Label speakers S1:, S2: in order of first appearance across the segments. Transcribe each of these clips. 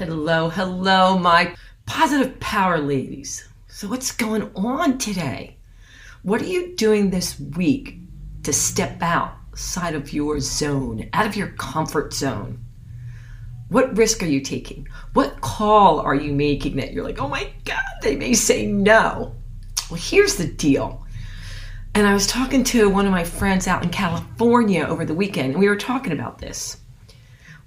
S1: Hello, hello, my positive power ladies. So, what's going on today? What are you doing this week to step outside of your zone, out of your comfort zone? What risk are you taking? What call are you making that you're like, oh my God, they may say no? Well, here's the deal. And I was talking to one of my friends out in California over the weekend, and we were talking about this.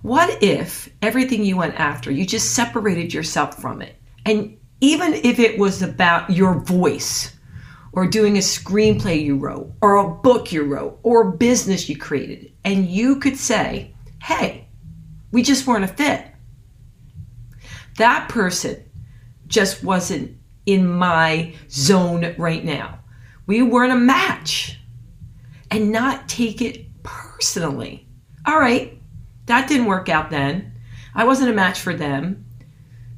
S1: What if everything you went after, you just separated yourself from it? And even if it was about your voice, or doing a screenplay you wrote, or a book you wrote, or a business you created, and you could say, hey, we just weren't a fit. That person just wasn't in my zone right now. We weren't a match. And not take it personally. All right, that didn't work out then. I wasn't a match for them.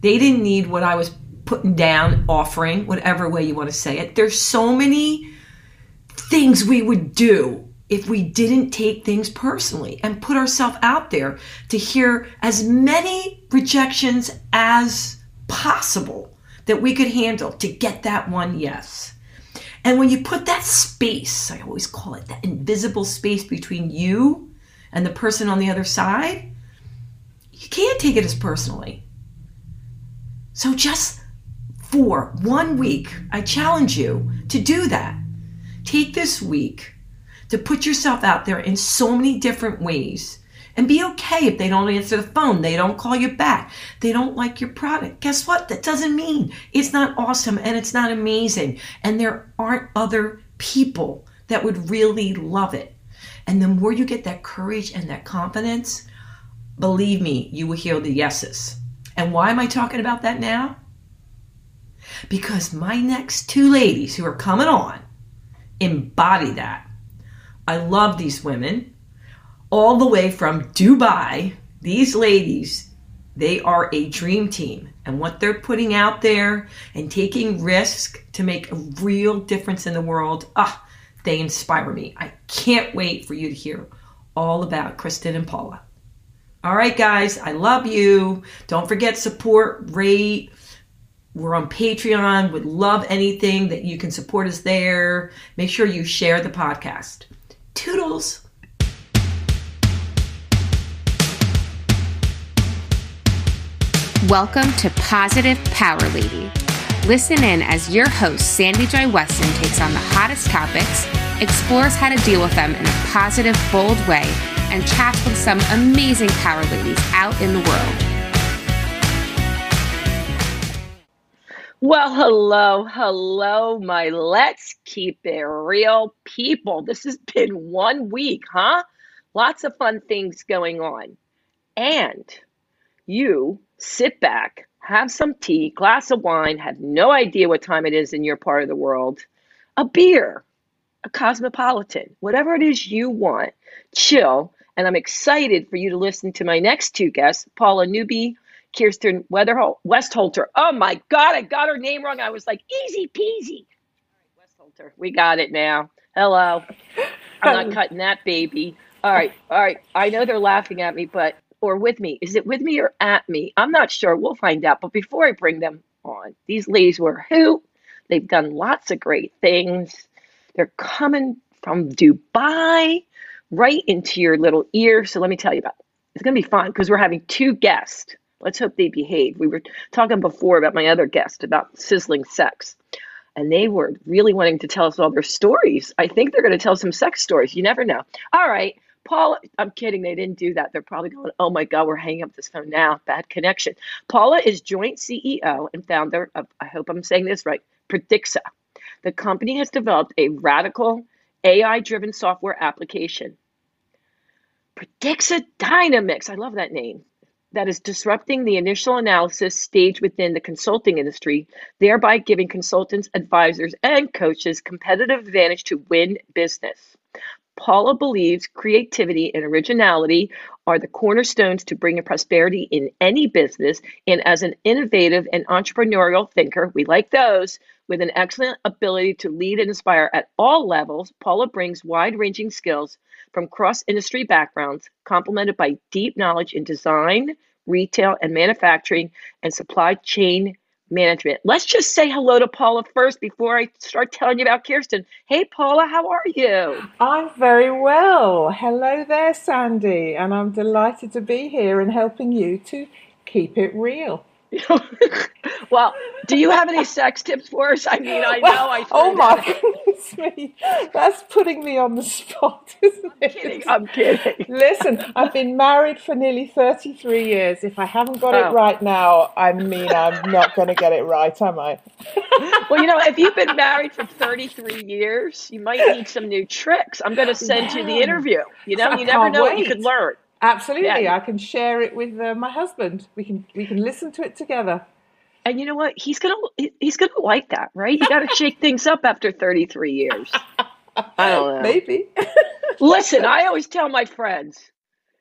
S1: They didn't need what I was putting down, offering, whatever way you want to say it. There's so many things we would do if we didn't take things personally and put ourselves out there to hear as many rejections as possible that we could handle to get that one yes. And when you put that space, I always call it that invisible space between you and the person on the other side, you can't take it as personally. So just for one week, I challenge you to do that. Take this week to put yourself out there in so many different ways and be okay if they don't answer the phone, they don't call you back, they don't like your product. Guess what? That doesn't mean it's not awesome and it's not amazing. And there aren't other people that would really love it. And the more you get that courage and that confidence, believe me, you will hear the yeses. And why am I talking about that now? Because my next two ladies who are coming on embody that. I love these women all the way from Dubai. These ladies, they are a dream team. And what they're putting out there and taking risks to make a real difference in the world, ah, they inspire me. I can't wait for you to hear all about Kristen and Paula. All right, guys, I love you. Don't forget support, rate. We're on Patreon. Would love anything that you can support us there. Make sure you share the podcast. Toodles.
S2: Welcome to Positive Power Lady Listen in as your host, Sandy Joy Weston, takes on the hottest topics, explores how to deal with them in a positive, bold way, and chats with some amazing power ladies out in the world.
S1: Well, hello, hello, my let's keep it real people. This has been one week, huh? Lots of fun things going on. And you sit back, have some tea, glass of wine, have no idea what time it is in your part of the world, a beer, a cosmopolitan, whatever it is you want, chill. And I'm excited for you to listen to my next two guests, Paula Newby, Kirsten Weatherholt, Westholter. Oh my God, I got her name wrong. I was like, easy peasy. All right, Westholter, we got it now. Hello. I'm not cutting that baby. All right, all right. I know they're laughing at me, but or with me? Is it with me or at me? I'm not sure. We'll find out. But before I bring them on, these ladies were who? They've done lots of great things. They're coming from Dubai right into your little ear. So let me tell you about it. It's going to be fun because we're having two guests. Let's hope they behave. We were talking before about my other guest about sizzling sex. And they were really wanting to tell us all their stories. I think they're going to tell some sex stories. You never know. All right. Paula, I'm kidding. They didn't do that. They're probably going, oh my God, we're hanging up this phone now. Bad connection. Paula is joint CEO and founder of, I hope I'm saying this right, Predixa. The company has developed a radical AI driven software application. Predixa Dynamics, I love that name, that is disrupting the initial analysis stage within the consulting industry, thereby giving consultants, advisors, and coaches competitive advantage to win business. Paula believes creativity and originality are the cornerstones to bringing prosperity in any business. And as an innovative and entrepreneurial thinker, we like those with an excellent ability to lead and inspire at all levels. Paula brings wide ranging skills from cross industry backgrounds, complemented by deep knowledge in design, retail and manufacturing, and supply chain management. Let's just say hello to Paula first before I start telling you about Kirsten. Hey, Paula, how are you?
S3: I'm very well. Hello there, Sandy, and I'm delighted to be here and helping you to keep it real.
S1: well, do you have any sex tips for us? I mean, I know I.
S3: Oh my goodness me, that's putting me on the spot, isn't?
S1: I'm kidding. I'm kidding.
S3: Listen, I've been married for nearly thirty-three years. If I haven't got oh. it right now, I mean, I'm not going to get it right, am I?
S1: well, you know, if you've been married for thirty-three years, you might need some new tricks. I'm going to send you the interview. You know, I you never know wait. what you could learn.
S3: Absolutely, yeah. I can share it with uh, my husband. We can we can listen to it together.
S1: And you know what? He's gonna he's gonna like that, right? You got to shake things up after 33 years. I don't know.
S3: Maybe.
S1: Listen, I always tell my friends,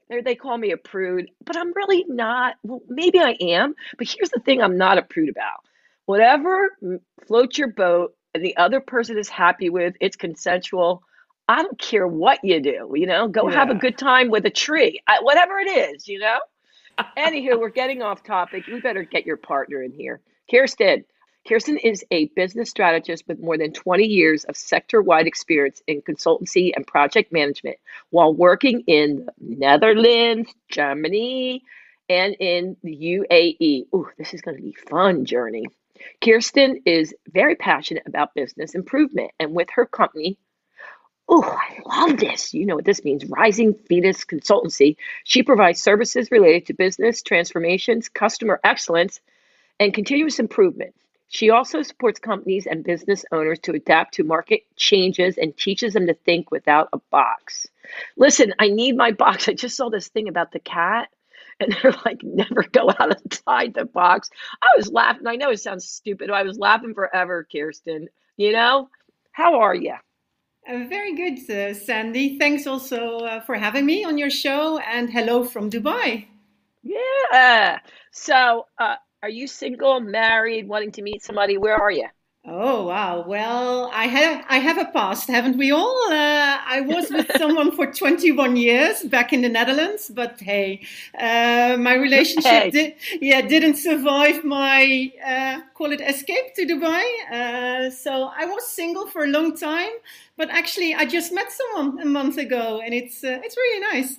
S1: they call me a prude, but I'm really not. Well, maybe I am, but here's the thing: I'm not a prude about. Whatever floats your boat, and the other person is happy with, it's consensual. I don't care what you do, you know, go yeah. have a good time with a tree, I, whatever it is, you know. Anywho, we're getting off topic. We better get your partner in here. Kirsten. Kirsten is a business strategist with more than 20 years of sector wide experience in consultancy and project management while working in the Netherlands, Germany, and in the UAE. Ooh, this is going to be fun journey. Kirsten is very passionate about business improvement, and with her company, Oh, I love this. You know what this means Rising Phoenix Consultancy. She provides services related to business transformations, customer excellence, and continuous improvement. She also supports companies and business owners to adapt to market changes and teaches them to think without a box. Listen, I need my box. I just saw this thing about the cat, and they're like, never go outside the box. I was laughing. I know it sounds stupid. I was laughing forever, Kirsten. You know, how are you?
S4: Uh, very good, uh, Sandy. Thanks also uh, for having me on your show, and hello from Dubai.
S1: Yeah. So, uh, are you single, married, wanting to meet somebody? Where are you?
S4: Oh wow! Well, I have I have a past, haven't we all? Uh, I was with someone for 21 years back in the Netherlands, but hey, uh, my relationship hey. did yeah didn't survive my uh, call it escape to Dubai. Uh, so I was single for a long time, but actually I just met someone a month ago, and it's uh, it's really nice.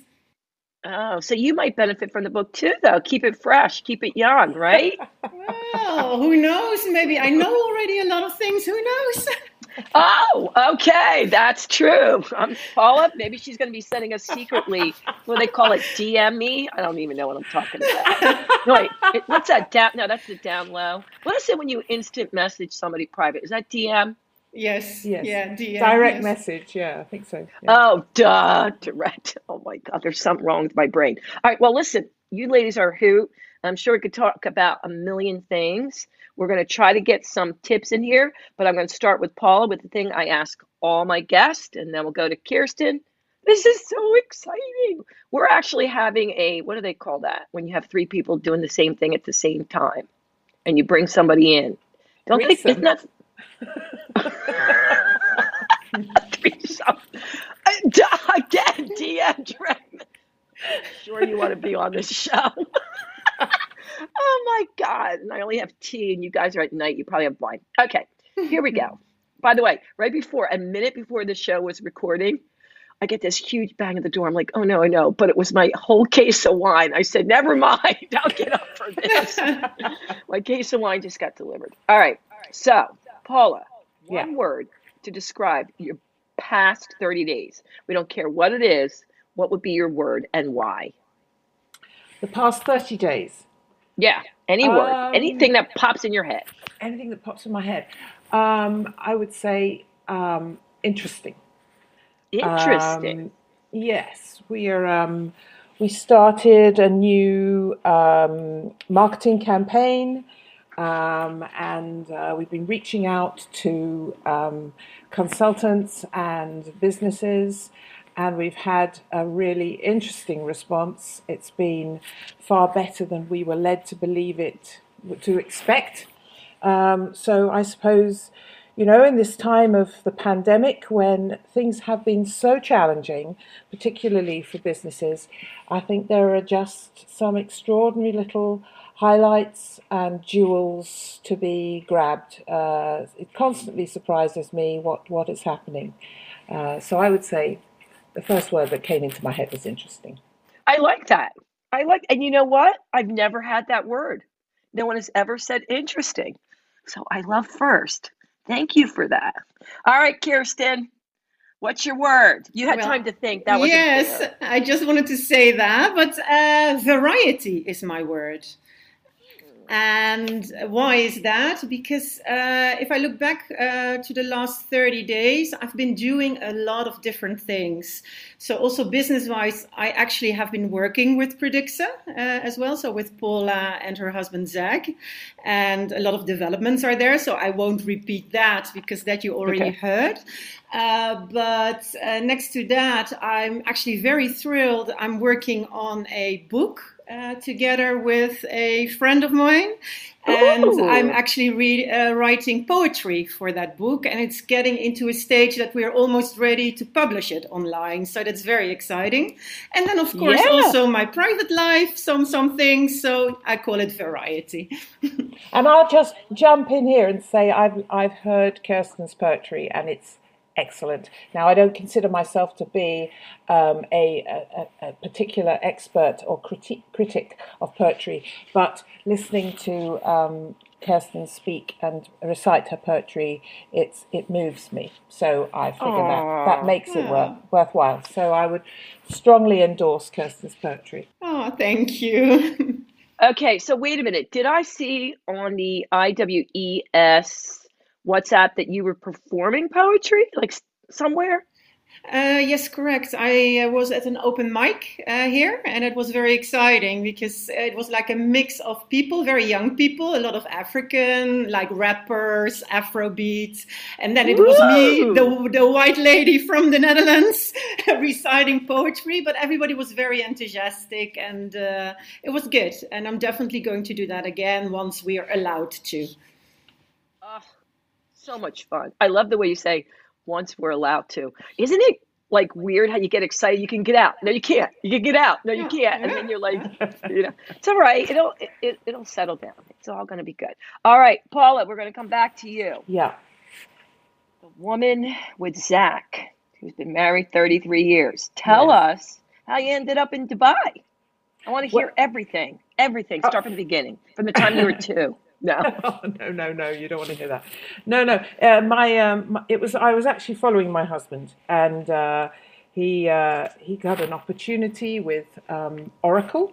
S1: Oh, so you might benefit from the book too, though. Keep it fresh, keep it young, right?
S4: well, who knows? Maybe I know already a lot of things. Who knows?
S1: oh, okay, that's true. Um, Paula, maybe she's going to be sending us secretly. What they call it? DM me. I don't even know what I'm talking about. no, wait, what's that? Down? No, that's the down low. What is it when you instant message somebody private? Is that DM?
S4: Yes. Yes. Yeah. DM,
S3: Direct
S4: yes.
S3: message. Yeah, I think so.
S1: Yeah. Oh, duh. Direct. Oh my God. There's something wrong with my brain. All right. Well, listen. You ladies are who. I'm sure we could talk about a million things. We're going to try to get some tips in here, but I'm going to start with Paula with the thing I ask all my guests, and then we'll go to Kirsten. This is so exciting. We're actually having a what do they call that when you have three people doing the same thing at the same time, and you bring somebody in. Don't think isn't that Again, DM Sure, you want to be on this show. oh my God. And I only have tea, and you guys are at night. You probably have wine. Okay, here we go. By the way, right before, a minute before the show was recording, I get this huge bang at the door. I'm like, oh no, I know. But it was my whole case of wine. I said, never mind. I'll get up for this. my case of wine just got delivered. All right. So, Paula, one yeah. word to describe your past 30 days. We don't care what it is. What would be your word and why?
S3: The past 30 days.
S1: Yeah, any word, um, anything that pops in your head.
S3: Anything that pops in my head. Um, I would say um, interesting.
S1: Interesting.
S3: Um, yes, we are. Um, we started a new um, marketing campaign um, and uh, we've been reaching out to um, consultants and businesses, and we've had a really interesting response. It's been far better than we were led to believe it to expect. Um, so I suppose you know, in this time of the pandemic when things have been so challenging, particularly for businesses, I think there are just some extraordinary little highlights and jewels to be grabbed. Uh, it constantly surprises me what, what is happening. Uh, so I would say the first word that came into my head was interesting.
S1: I like that. I like, and you know what? I've never had that word. No one has ever said interesting. So I love first. Thank you for that. All right, Kirsten, what's your word? You had well, time to think. That was
S4: yes. Clear. I just wanted to say that, but uh, variety is my word. And why is that? Because uh, if I look back uh, to the last 30 days, I've been doing a lot of different things. So, also business wise, I actually have been working with Predixa uh, as well. So, with Paula and her husband Zach. And a lot of developments are there. So, I won't repeat that because that you already okay. heard. Uh, but uh, next to that, I'm actually very thrilled. I'm working on a book uh, together with a friend of mine. And Ooh. I'm actually re- uh, writing poetry for that book, and it's getting into a stage that we're almost ready to publish it online. So that's very exciting. And then, of course, yeah. also my private life, some some things. So I call it variety.
S3: and I'll just jump in here and say I've I've heard Kirsten's poetry, and it's excellent. Now, I don't consider myself to be um, a, a, a, particular expert or critique, critic of poetry, but listening to um, Kirsten speak and recite her poetry, it's it moves me. So I figure Aww. that that makes it worth, worthwhile. So I would strongly endorse Kirsten's poetry.
S4: Oh, thank you.
S1: okay, so wait a minute. Did I see on the IWES WhatsApp that you were performing poetry, like somewhere?
S4: Uh, yes, correct. I uh, was at an open mic uh, here, and it was very exciting because it was like a mix of people, very young people, a lot of African, like rappers, Afrobeats, and then it was me, the, the white lady from the Netherlands, reciting poetry. But everybody was very enthusiastic, and uh, it was good. And I'm definitely going to do that again once we are allowed to
S1: so much fun. I love the way you say once we're allowed to. Isn't it like weird how you get excited? You can get out. No, you can't. You can get out. No, you can't. And then you're like, you know, it's all right. It'll it, it, it'll settle down. It's all going to be good. All right, Paula, we're going to come back to you.
S3: Yeah.
S1: The woman with Zach, who's been married 33 years. Tell yes. us how you ended up in Dubai. I want to hear what? everything. Everything. Uh, Start oh. from the beginning, from the time you were two. No.
S3: oh, no, no, no. You don't want to hear that. No, no. Uh, my, um, my, it was. I was actually following my husband, and uh, he uh, he got an opportunity with um, Oracle,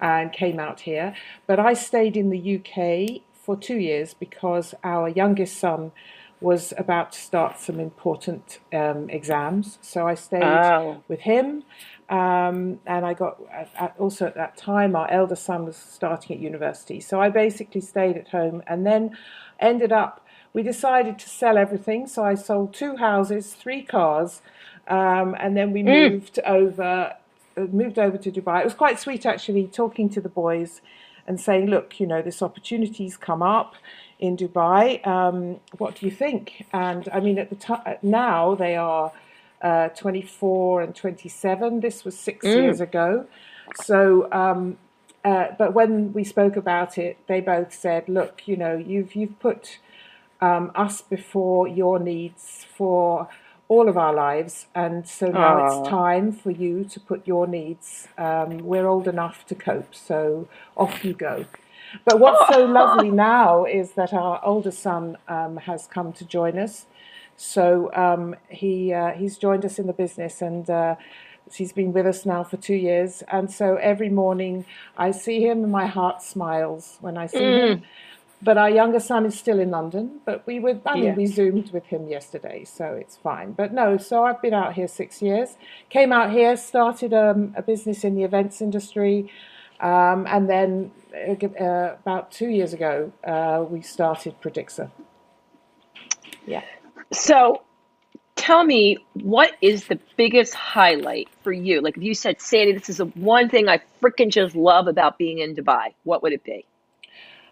S3: and came out here. But I stayed in the UK for two years because our youngest son was about to start some important um, exams. So I stayed oh. with him, um, and I got at, also at that time, our elder son was starting at university. So I basically stayed at home and then ended up, we decided to sell everything. So I sold two houses, three cars, um, and then we mm. moved over. Uh, moved over to Dubai. It was quite sweet actually, talking to the boys and saying, "Look, you know, this opportunity's come up in Dubai. Um, what do you think?" And I mean, at the time now they are uh, 24 and 27. This was six mm. years ago. So, um, uh, but when we spoke about it, they both said, "Look, you know, you've you've put um, us before your needs for all of our lives, and so now Aww. it's time for you to put your needs. Um, we're old enough to cope, so off you go." But what's so lovely now is that our older son um, has come to join us. So um, he uh, he's joined us in the business and. Uh, he's been with us now for two years, and so every morning I see him and my heart smiles when I see mm. him. But our younger son is still in London, but we were, I mean, we zoomed with him yesterday, so it's fine. But no, so I've been out here six years. Came out here, started um, a business in the events industry, um, and then uh, uh about two years ago, uh, we started Predixa.
S1: Yeah. So tell me what is the biggest highlight for you? Like if you said, Sandy, this is the one thing I freaking just love about being in Dubai, what would it be?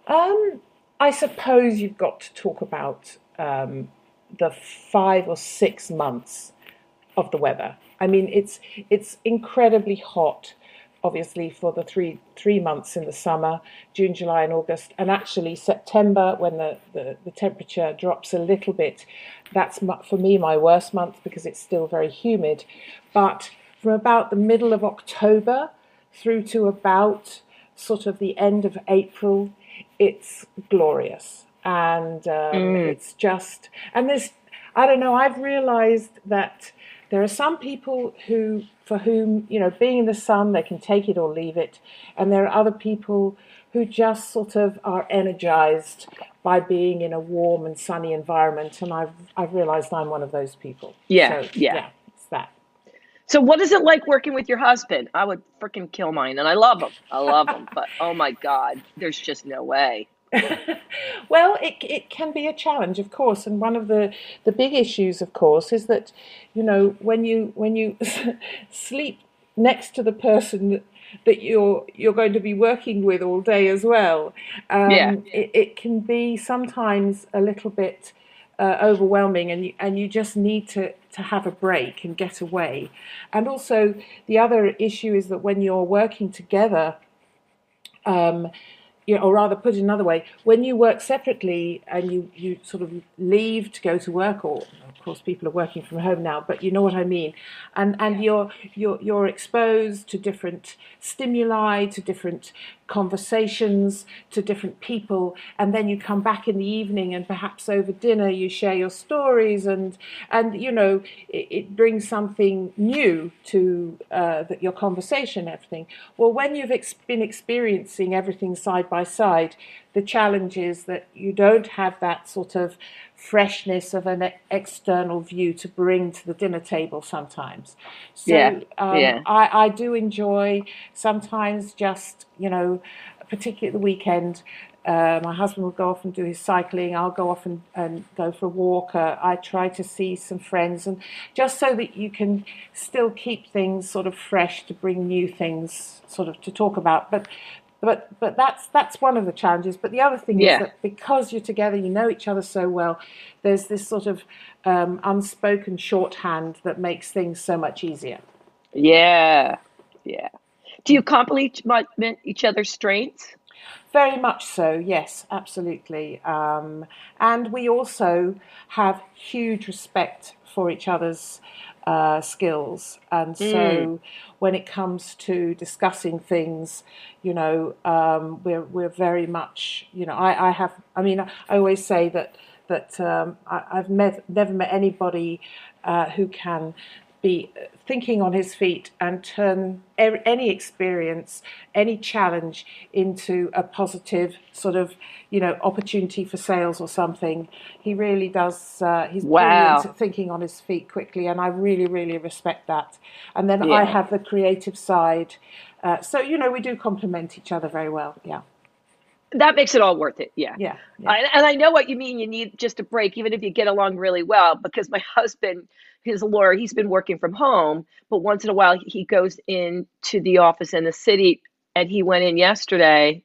S3: Um, I suppose you've got to talk about um, the five or six months of the weather. I mean, it's it's incredibly hot, obviously for the three three months in the summer, June, July, and August, and actually September when the, the, the temperature drops a little bit. That's for me my worst month because it's still very humid. But from about the middle of October through to about sort of the end of April, it's glorious. And um, mm. it's just, and there's, I don't know, I've realized that there are some people who, for whom, you know, being in the sun, they can take it or leave it. And there are other people who just sort of are energized by being in a warm and sunny environment. And I've, I've realized I'm one of those people.
S1: Yeah. So, yeah. yeah. It's that. So, what is it like working with your husband? I would freaking kill mine, and I love him. I love him, but oh my god, there's just no way.
S3: well, it, it can be a challenge, of course, and one of the, the big issues, of course, is that you know when you when you sleep next to the person that, you're you're going to be working with all day as well, um, yeah. it, it can be sometimes a little bit uh, overwhelming, and you, and you just need to to have a break and get away. And also, the other issue is that when you're working together. Um, you know, or rather put it another way, when you work separately and you, you sort of leave to go to work, or of course people are working from home now, but you know what I mean, and and you're you're you're exposed to different stimuli, to different conversations to different people and then you come back in the evening and perhaps over dinner you share your stories and and you know it, it brings something new to uh, that your conversation everything. Well when you've ex- been experiencing everything side by side the challenge is that you don't have that sort of freshness of an external view to bring to the dinner table sometimes. So yeah. Um, yeah. I, I do enjoy sometimes just, you know, particularly at the weekend, uh, my husband will go off and do his cycling. I'll go off and, and go for a walk. Uh, I try to see some friends, and just so that you can still keep things sort of fresh to bring new things sort of to talk about. But but but that's that's one of the challenges. But the other thing yeah. is that because you're together, you know each other so well. There's this sort of um, unspoken shorthand that makes things so much easier.
S1: Yeah, yeah. Do you compliment each other's strengths?
S3: Very much so, yes, absolutely. Um, and we also have huge respect for each other's uh, skills. And so mm. when it comes to discussing things, you know, um, we're, we're very much, you know, I, I have, I mean, I always say that, that um, I, have met, never met anybody uh, who can be thinking on his feet and turn any experience, any challenge into a positive sort of, you know, opportunity for sales or something. He really does. Uh, he's wow. brilliant thinking on his feet quickly, and I really, really respect that. And then yeah. I have the creative side. Uh, so you know, we do complement each other very well. Yeah.
S1: That makes it all worth it. Yeah.
S3: Yeah. yeah.
S1: I, and I know what you mean. You need just a break, even if you get along really well, because my husband his lawyer, he's been working from home, but once in a while he goes in to the office in the city. And he went in yesterday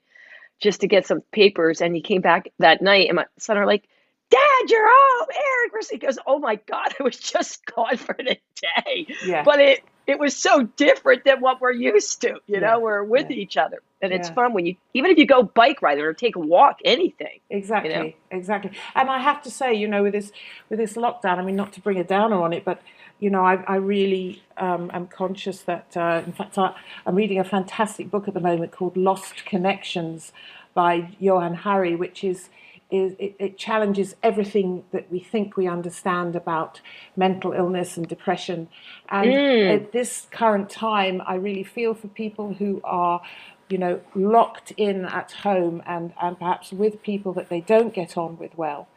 S1: just to get some papers. And he came back that night, and my son are like, Dad, you're home. Eric, he goes, Oh my God, I was just gone for the day. Yeah. But it it was so different than what we're used to. You know, we're with yeah. each other, and yeah. it's fun when you even if you go bike riding or take a walk, anything.
S3: Exactly, you know? exactly. And I have to say, you know, with this with this lockdown, I mean, not to bring a downer on it, but you know, I, I really um, am conscious that, uh, in fact, I, I'm reading a fantastic book at the moment called Lost Connections by Johann Hari, which is is it, it, challenges everything that we think we understand about mental illness and depression. And mm. at this current time, I really feel for people who are, you know, locked in at home and, and perhaps with people that they don't get on with well.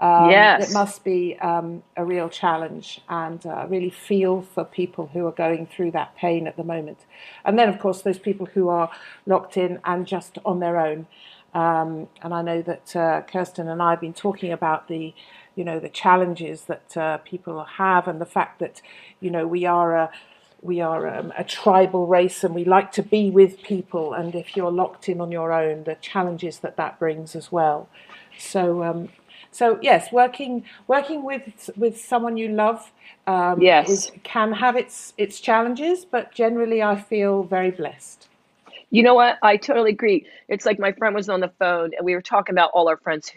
S3: Um, yes. It must be um, a real challenge and uh, really feel for people who are going through that pain at the moment. And then, of course, those people who are locked in and just on their own. Um, and I know that uh, Kirsten and I have been talking about the, you know, the challenges that uh, people have, and the fact that, you know, we are a we are um, a tribal race, and we like to be with people. And if you're locked in on your own, the challenges that that brings as well. So um, So yes, working working with with someone you love um,
S1: Yes.
S3: is, can have its its challenges, but generally I feel very blessed.
S1: You know what? I totally agree. It's like my friend was on the phone and we were talking about all our friends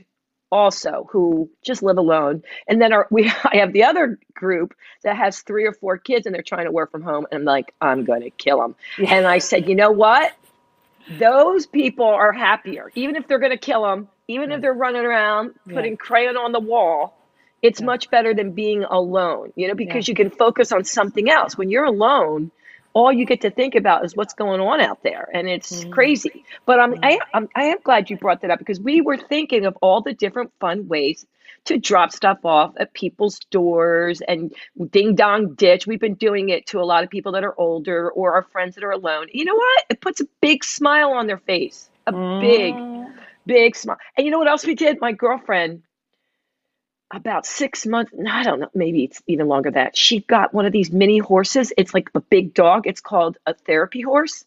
S1: also who just live alone. And then our we I have the other group that has three or four kids and they're trying to work from home and I'm like, I'm going to kill them. And I said, "You know what? Those people are happier. Even if they're going to kill them, even if they're running around putting crayon on the wall, it's much better than being alone, you know, because you can focus on something else. When you're alone, all you get to think about is what's going on out there, and it's mm-hmm. crazy. But I'm, I, mm-hmm. I'm, I am glad you brought that up because we were thinking of all the different fun ways to drop stuff off at people's doors and ding dong ditch. We've been doing it to a lot of people that are older or our friends that are alone. You know what? It puts a big smile on their face, a big, mm-hmm. big smile. And you know what else we did? My girlfriend about six months, no, I don't know, maybe it's even longer than that. She got one of these mini horses. It's like a big dog. It's called a therapy horse.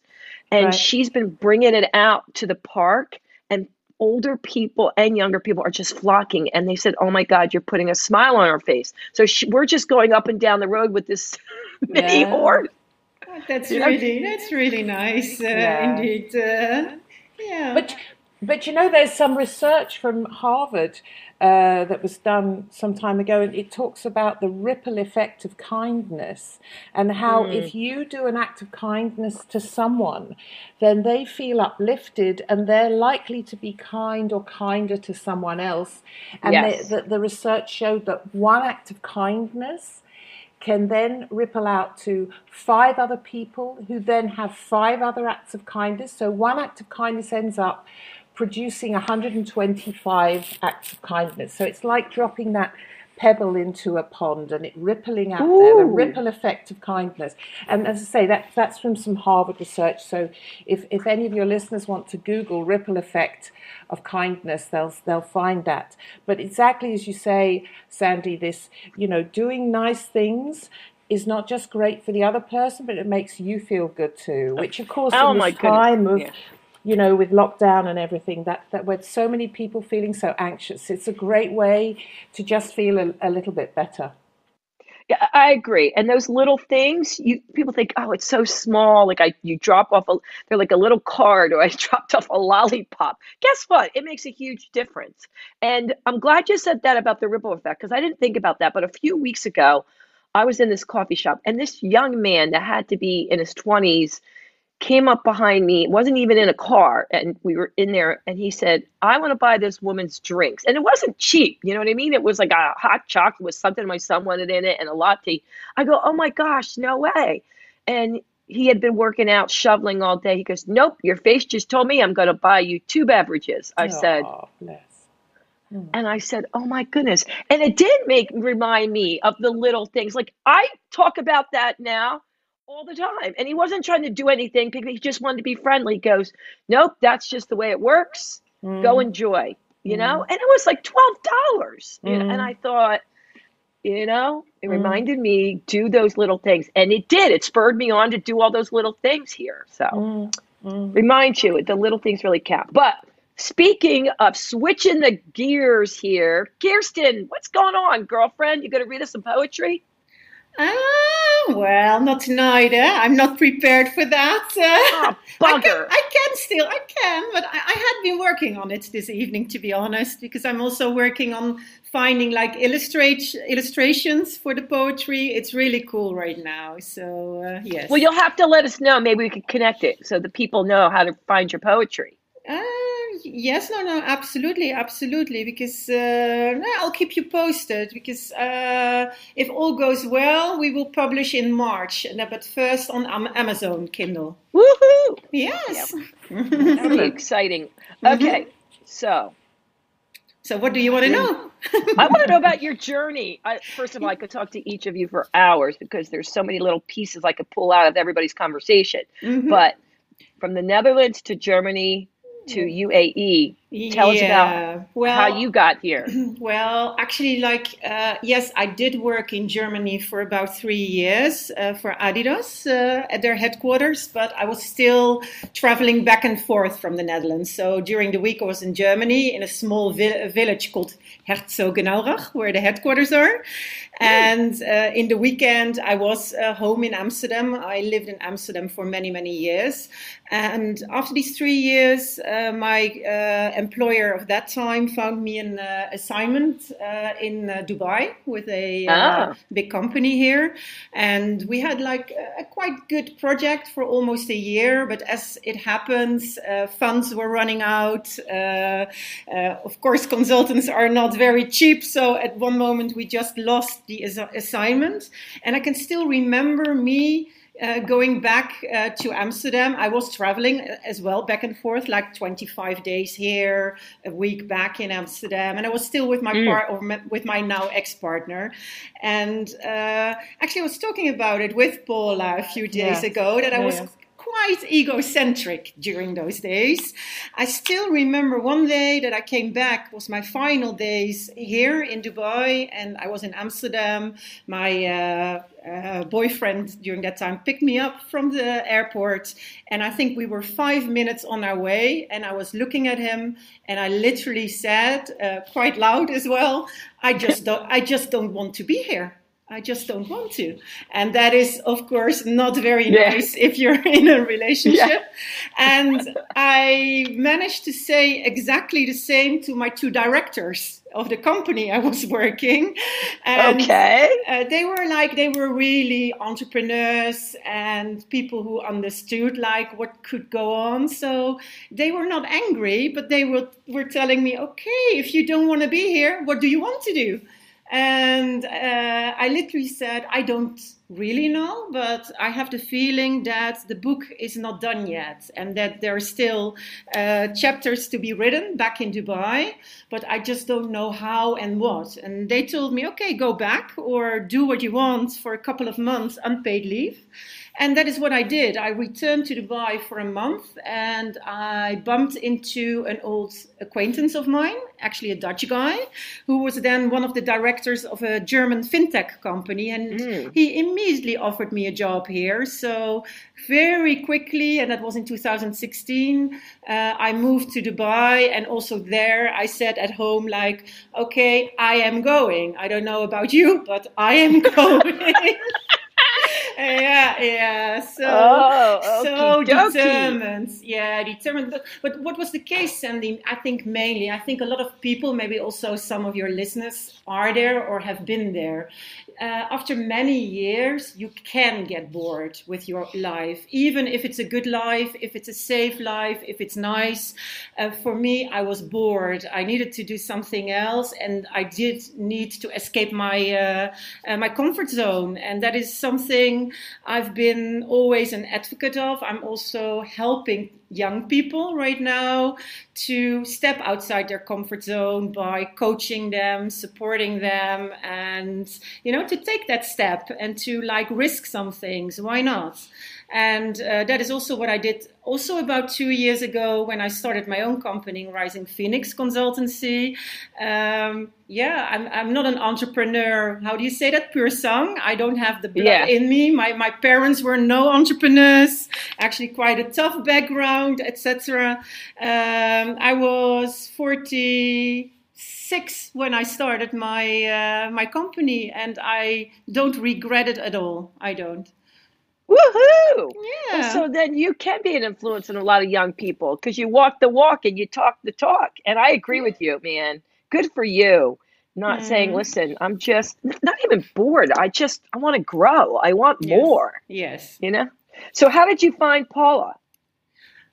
S1: And
S3: Right.
S1: she's been bringing it out to the park, and older people and younger people are just flocking. And they said, Oh my God, you're putting a smile on our face. So she, we're just going up and down the road with this mini horse.
S4: That's really that's really nice, uh,
S3: Yeah.
S4: indeed. Uh, yeah.
S3: But but you know, there's some research from Harvard uh, that was done some time ago, and it talks about the ripple effect of kindness and how if you do an act of kindness to someone, then they feel uplifted and they're likely to be kind or kinder to someone else. And
S1: Yes.
S3: the, the research showed that one act of kindness can then ripple out to five other people who then have five other acts of kindness. So one act of kindness ends up producing 125 acts of kindness. So it's like dropping that pebble into a pond and it rippling out there, the ripple effect of kindness. And as I say, that, that's from some Harvard research. So if, if any of your listeners want to Google ripple effect of kindness, they'll, they'll find that. But exactly as you say, Sandy, this, you know, doing nice things is not just great for the other person, but it makes you feel good too, which of course
S1: Oh
S3: in this
S1: goodness,
S3: time of
S1: yeah.
S3: You know, with lockdown and everything, that, that with so many people feeling so anxious, it's a great way to just feel a, a little bit better.
S1: Yeah, I agree. And those little things, you people think, oh, it's so small. Like I, you drop off a, they're like a little card, or I dropped off a lollipop. Guess what? It makes a huge difference. And I'm glad you said that about the ripple effect because I didn't think about that. But a few weeks ago, I was in this coffee shop, and this young man that had to be in his 20s came up behind me, wasn't even in a car, and we were in there, and he said, I want to buy this woman's drinks. And it wasn't cheap, you know what I mean? It was like a hot chocolate with something my son wanted in it and a latte. I go, Oh my gosh, no way. And he had been working out, shoveling all day. He goes, Nope, your face just told me I'm going to buy you two beverages. I said,
S3: Oh, bless.
S1: and I said, "Oh my goodness!" And it did make remind me of the little things. Like I talk about that now all the time. And he wasn't trying to do anything because he just wanted to be friendly. He goes, "Nope, that's just the way it works. Mm. Go enjoy." You know, mm. and it was like twelve dollars. You know, and mm. I thought, you know, it reminded me do those little things, and it did. It spurred me on to do all those little things here. So remind you the little things really count. But speaking of switching the gears here, Kirsten, what's going on, girlfriend? You gonna read us some poetry?
S4: Ah, well, not tonight. Eh? I'm not prepared for that. Uh,
S1: Oh,
S4: I, can. I can still, I can, but I, I had been working on it this evening, to be honest, because I'm also working on finding like illustrate illustrations for the poetry. It's really cool right now. So uh, yes.
S1: Well, you'll have to let us know. Maybe we could connect it so the people know how to find your poetry.
S4: Uh, yes, no, no, absolutely, absolutely. Because uh, I'll keep you posted. Because uh, if all goes well, we will publish in March. uh, But first on Amazon Kindle.
S1: Woohoo!
S4: Yes.
S1: Pretty exciting. Okay, so
S4: So, what do you want to know?
S1: I want to know about your journey. I, first of all, I could talk to each of you for hours because there's so many little pieces I could pull out of everybody's conversation.
S4: Mhm.
S1: But from the Netherlands to Germany to mm-hmm. UAE, Tell us about well, how you got here.
S4: Well, actually, like, uh, yes, I did work in Germany for about three years uh, for Adidas uh, at their headquarters, but I was still traveling back and forth from the Netherlands. So during the week, I was in Germany in a small vi- village called Herzogenaurach, where the headquarters are. And uh, in the weekend, I was uh, home in Amsterdam. I lived in Amsterdam for many, many years. And after these three years, uh, my uh, employer of that time found me an uh, assignment uh, in Dubai with a ah. big company here. And we had like a quite good project for almost a year. But as it happens, funds were running out. of course, consultants are not very cheap. So at one moment, we just lost the assignment. And I can still remember me uh, going back uh, to Amsterdam. I was traveling as well, back and forth, like 25 days here, a week back in Amsterdam, and I was still with my mm. part, or with my now ex-partner. And uh, actually, I was talking about it with Paula a few days yeah. ago that I was quite egocentric during those days. I still remember one day that I came back was my final days here in Dubai, and I was in Amsterdam. My uh, uh, boyfriend during that time picked me up from the airport, and I think we were five minutes on our way. And I was looking at him, and I literally said, uh, quite loud as well, "I just don't, I just don't want to be here." I just don't want to. And that is, of course, not very yeah. nice if you're in a relationship. Yeah. and I managed to say exactly the same to my two directors of the company I was working.
S1: And, okay.
S4: Uh, they were like, they were really entrepreneurs and people who understood like what could go on. So they were not angry, but they were, were telling me, okay, if you don't want to be here, what do you want to do? And uh, I literally said, I don't really know, but I have the feeling that the book is not done yet and that there are still uh, chapters to be written back in Dubai, but I just don't know how and what. And they told me, okay, go back or do what you want for a couple of months, unpaid leave. And that is what I did. I returned to Dubai for a month and I bumped into an old acquaintance of mine, actually a Dutch guy, who was then one of the directors of a German fintech company. And mm. he immediately offered me a job here. So, very quickly, and that was in 2016, uh, I moved to Dubai. And also there, I said at home, like, okay, I am going. I don't know about you, but I am going. Yeah, yeah. So, oh, so determined. Yeah, determined. But, but what was the case, Sandy? I think mainly, I think a lot of people, maybe also some of your listeners, are there or have been there. Uh, after many years, you can get bored with your life, even if it's a good life, if it's a safe life, if it's nice. Uh, for me, I was bored. I needed to do something else, and I did need to escape my uh, uh my comfort zone, and that is something I've been always an advocate of. I'm also helping young people right now to step outside their comfort zone by coaching them, supporting them, and you know to take that step and to like risk some things. Why not? And uh, that is also what I did also about two years ago when I started my own company, Rising Phoenix Consultancy. Um, yeah, I'm, I'm not an entrepreneur. How do you say that? Pure sang. I don't have the blood yeah. in me. My, my parents were no entrepreneurs, actually quite a tough background, etc. Um, I was 46 when I started my, uh, my company and I don't regret it at all. I don't.
S1: Woohoo! Yeah. so then you can be an influence on a lot of young people because you walk the walk and you talk the talk. And I agree with you, man. Good for you. Not mm. saying, listen, I'm just not even bored. I just I want to grow. I want
S4: yes.
S1: more.
S4: Yes.
S1: You know? So how did you find Paula?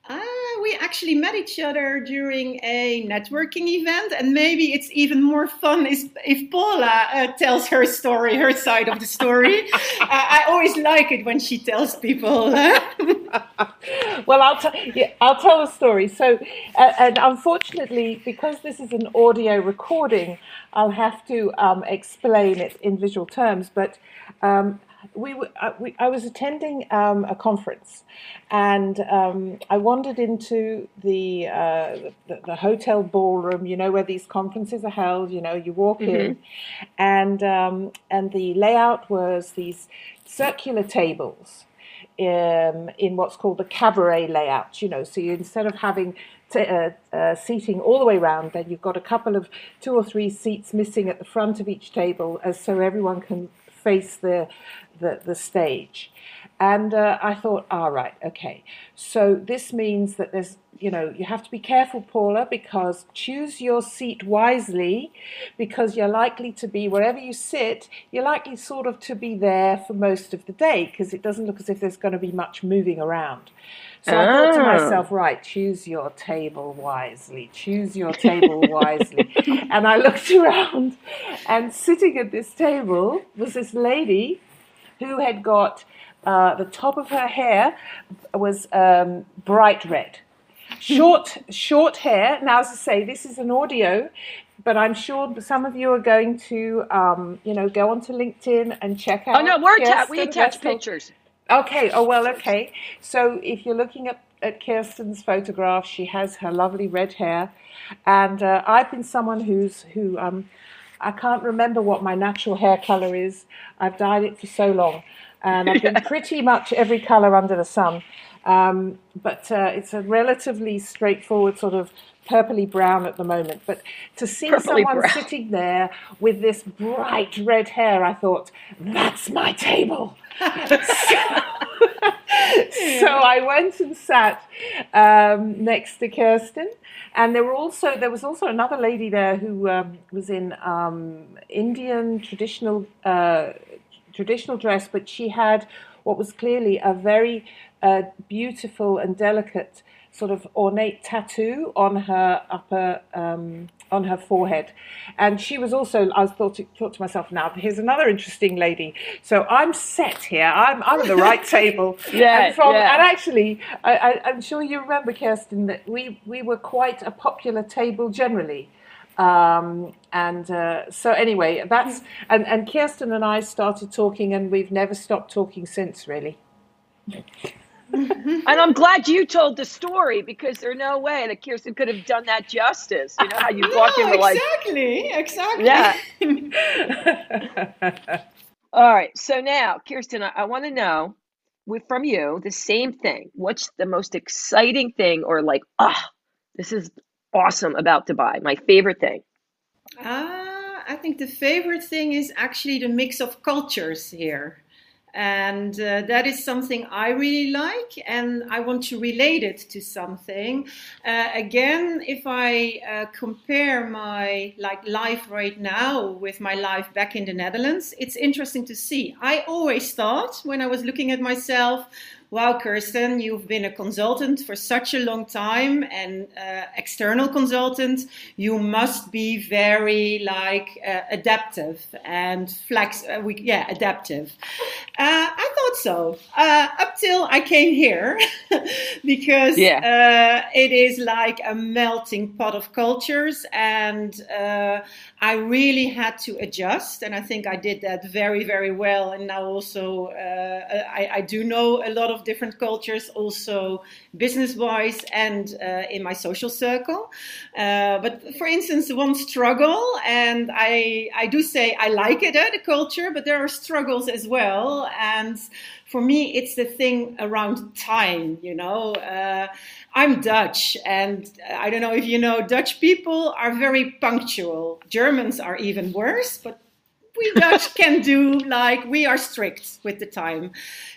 S4: Uh, we actually met each other during a networking event, and maybe it's even more fun if, if Paula uh, tells her story, her side of the story. uh, I always like it when she tells people.
S3: well, I'll, t- yeah, I'll tell a story. So, uh, and unfortunately, because this is an audio recording, I'll have to um, explain it in visual terms. But um, we, were, uh, we I was attending um, a conference, and um, I wandered into the, uh, the, the hotel ballroom. You know where these conferences are held. You know, you walk mm-hmm. in, and um, and the layout was these circular tables. Um, in what's called the cabaret layout, you know, so you, instead of having uh, uh, seating all the way around, then you've got a couple of two or three seats missing at the front of each table, as so everyone can face the the, the stage. And uh, I thought, all right, okay. So this means that there's, you know, you have to be careful, Paula, because choose your seat wisely, because you're likely to be, wherever you sit, you're likely sort of to be there for most of the day, because it doesn't look as if there's going to be much moving around. So I thought to ah. myself, right, choose your table wisely, choose your table wisely. and I looked around, and sitting at this table was this lady who had got uh, the top of her hair was um, bright red. Short, short hair. Now, as I say, this is an audio, but I'm sure some of you are going to, um, you know, go onto LinkedIn and check out.
S1: Oh no, we're atta- we attach pictures.
S3: Okay. Oh well. Okay. So if you're looking at at Kirsten's photograph, she has her lovely red hair, and uh, I've been someone who's who um, I can't remember what my natural hair color is. I've dyed it for so long, and I've been pretty much every color under the sun. Um, but uh, it's a relatively straightforward sort of purpley brown at the moment. But to see purpley someone brown. sitting there with this bright red hair, I thought, that's my table. so I went and sat um, next to Kirsten, and there were also there was also another lady there who um, was in um, Indian traditional uh, traditional dress, but she had what was clearly a very uh, beautiful and delicate sort of ornate tattoo on her upper um, on her forehead, and she was also. I thought to, thought to myself, now here's another interesting lady. So I'm set here. I'm I'm at the right table.
S1: yeah,
S3: and, from,
S1: yeah.
S3: and actually, I, am sure you remember, Kirsten, that we we were quite a popular table generally. Um, and uh, so anyway, that's and, and Kirsten and I started talking, and we've never stopped talking since, really.
S1: And I'm glad you told the story because there's no way that Kirsten could have done that justice. You know how you walk
S4: no,
S1: in like
S4: exactly, exactly.
S1: Yeah. All right. So now, Kirsten, I, I want to know with, from you the same thing. What's the most exciting thing, or like, ah, oh, this is awesome about Dubai? My favorite thing.
S4: Ah, uh, I think the favorite thing is actually the mix of cultures here and uh, that is something I really like, and I want to relate it to something. Uh, again, if I uh, compare my like life right now with my life back in the Netherlands, it's interesting to see. I always thought when I was looking at myself, wow, Kirsten, you've been a consultant for such a long time and uh, external consultant. You must be very like uh, adaptive and flex. Uh, we, yeah, adaptive. Uh, I thought so uh, up till I came here because yeah. Uh, it is like a melting pot of cultures and I really had to adjust, and I think I did that very, very well. And now also, uh, I, I, do know a lot of different cultures, also business-wise and uh, in my social circle. Uh, but for instance, one struggle, and I, I do say I like it, uh, the culture, but there are struggles as well. And for me, it's the thing around time, you know. Uh, I'm Dutch, and I don't know if you know, Dutch people are very punctual. Germans are even worse, but we Dutch can do like we are strict with the time.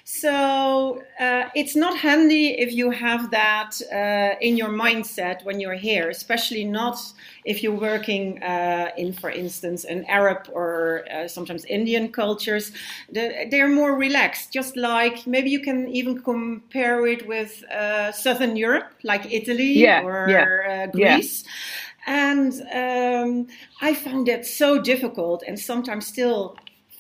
S4: So uh, it's not handy if you have that uh, in your mindset when you're here, especially not if you're working uh, in, for instance, an Arab or uh, sometimes Indian cultures. They're more relaxed, just like maybe you can even compare it with uh, Southern Europe, like Italy
S1: yeah,
S4: or
S1: yeah,
S4: uh, Greece. Yeah. And um, I found that so difficult and sometimes still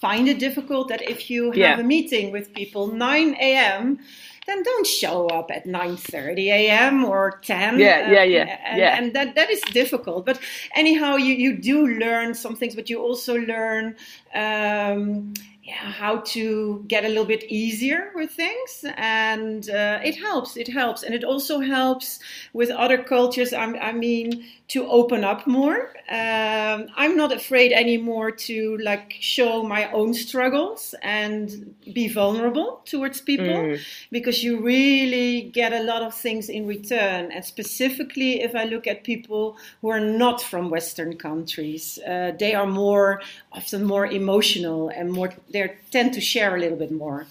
S4: find it difficult that if you have yeah. a meeting with people 9 a.m., then don't show up at 9:30 a.m. or 10.
S1: Yeah, yeah, yeah,
S4: and,
S1: yeah.
S4: And that that is difficult. But anyhow, you you do learn some things, but you also learn. Um, yeah, how to get a little bit easier with things, and uh, it helps. It helps, and it also helps with other cultures. I, I mean, to open up more. Um, I'm not afraid anymore to like show my own struggles and be vulnerable towards people mm. because you really get a lot of things in return. And specifically, if I look at people who are not from Western countries, uh, they are more often more emotional and more they tend to share a little bit more.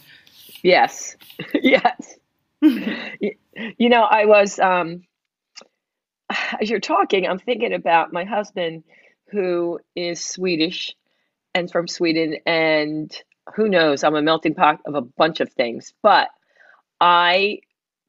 S1: Yes, yes. you know, I was um, as you're talking, I'm thinking about my husband who is Swedish and from Sweden, and who knows, I'm a melting pot of a bunch of things, but I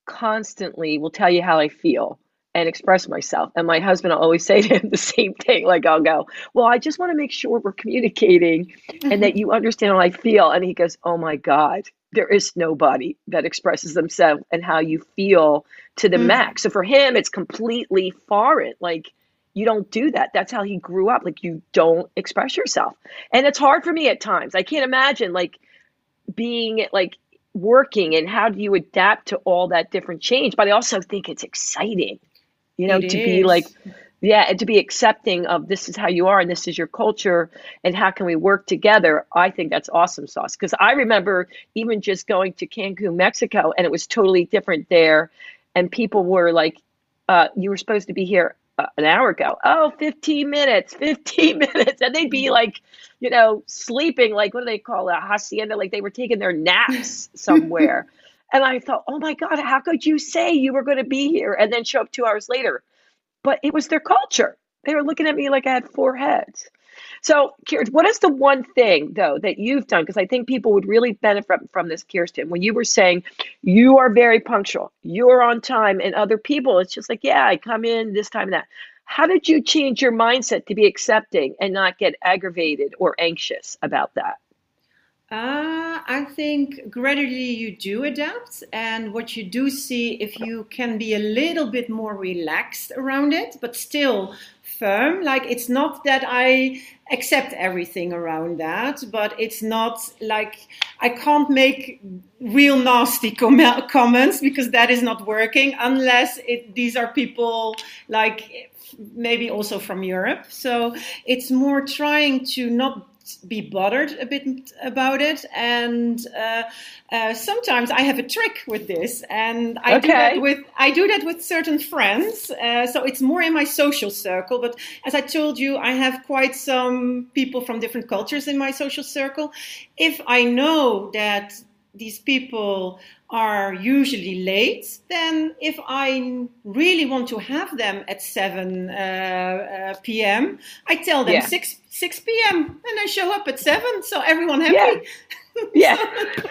S1: constantly will tell you how I feel and express myself. And my husband will always say to him the same thing. Like I'll go, Well, I just want to make sure we're communicating and that you understand how I feel. And he goes, Oh my God, there is nobody that expresses themselves and how you feel to the mm. max. So for him, it's completely foreign. Like you don't do that. That's how he grew up. Like you don't express yourself. And it's hard for me at times. I can't imagine like being like working and how do you adapt to all that different change. But I also think it's exciting you know, it to is. be like, yeah, and to be accepting of this is how you are and this is your culture and how can we work together. I think that's awesome sauce. Because I remember even just going to Cancun, Mexico, and it was totally different there. And people were like, uh, you were supposed to be here uh, an hour ago. Oh, 15 minutes, 15 minutes. And they'd be like, you know, sleeping, like, what do they call it? A hacienda, like they were taking their naps somewhere. And I thought, oh my God, how could you say you were going to be here and then show up two hours later? But it was their culture. They were looking at me like I had four heads. So, Kirsten, what is the one thing, though, that you've done? Because I think people would really benefit from this, Kirsten, when you were saying you are very punctual, you're on time, and other people, it's just like, yeah, I come in this time and that. How did you change your mindset to be accepting and not get aggravated or anxious about that?
S4: Uh, I think gradually you do adapt, and what you do see if you can be a little bit more relaxed around it, but still firm. Like it's not that I accept everything around that, but it's not like I can't make real nasty com- comments because that is not working unless it, these are people like maybe also from Europe. So it's more trying to not be bothered a bit about it. And uh, uh, sometimes I have a trick with this, and I okay. do that with I do that with certain friends. Uh, so it's more in my social circle. But as I told you, I have quite some people from different cultures in my social circle. If I know that these people are usually late, then if I really want to have them at 7 uh, uh, p.m., I tell them yeah. 6, 6 p.m. and I show up at 7, so everyone happy.
S1: Yeah.
S4: yeah.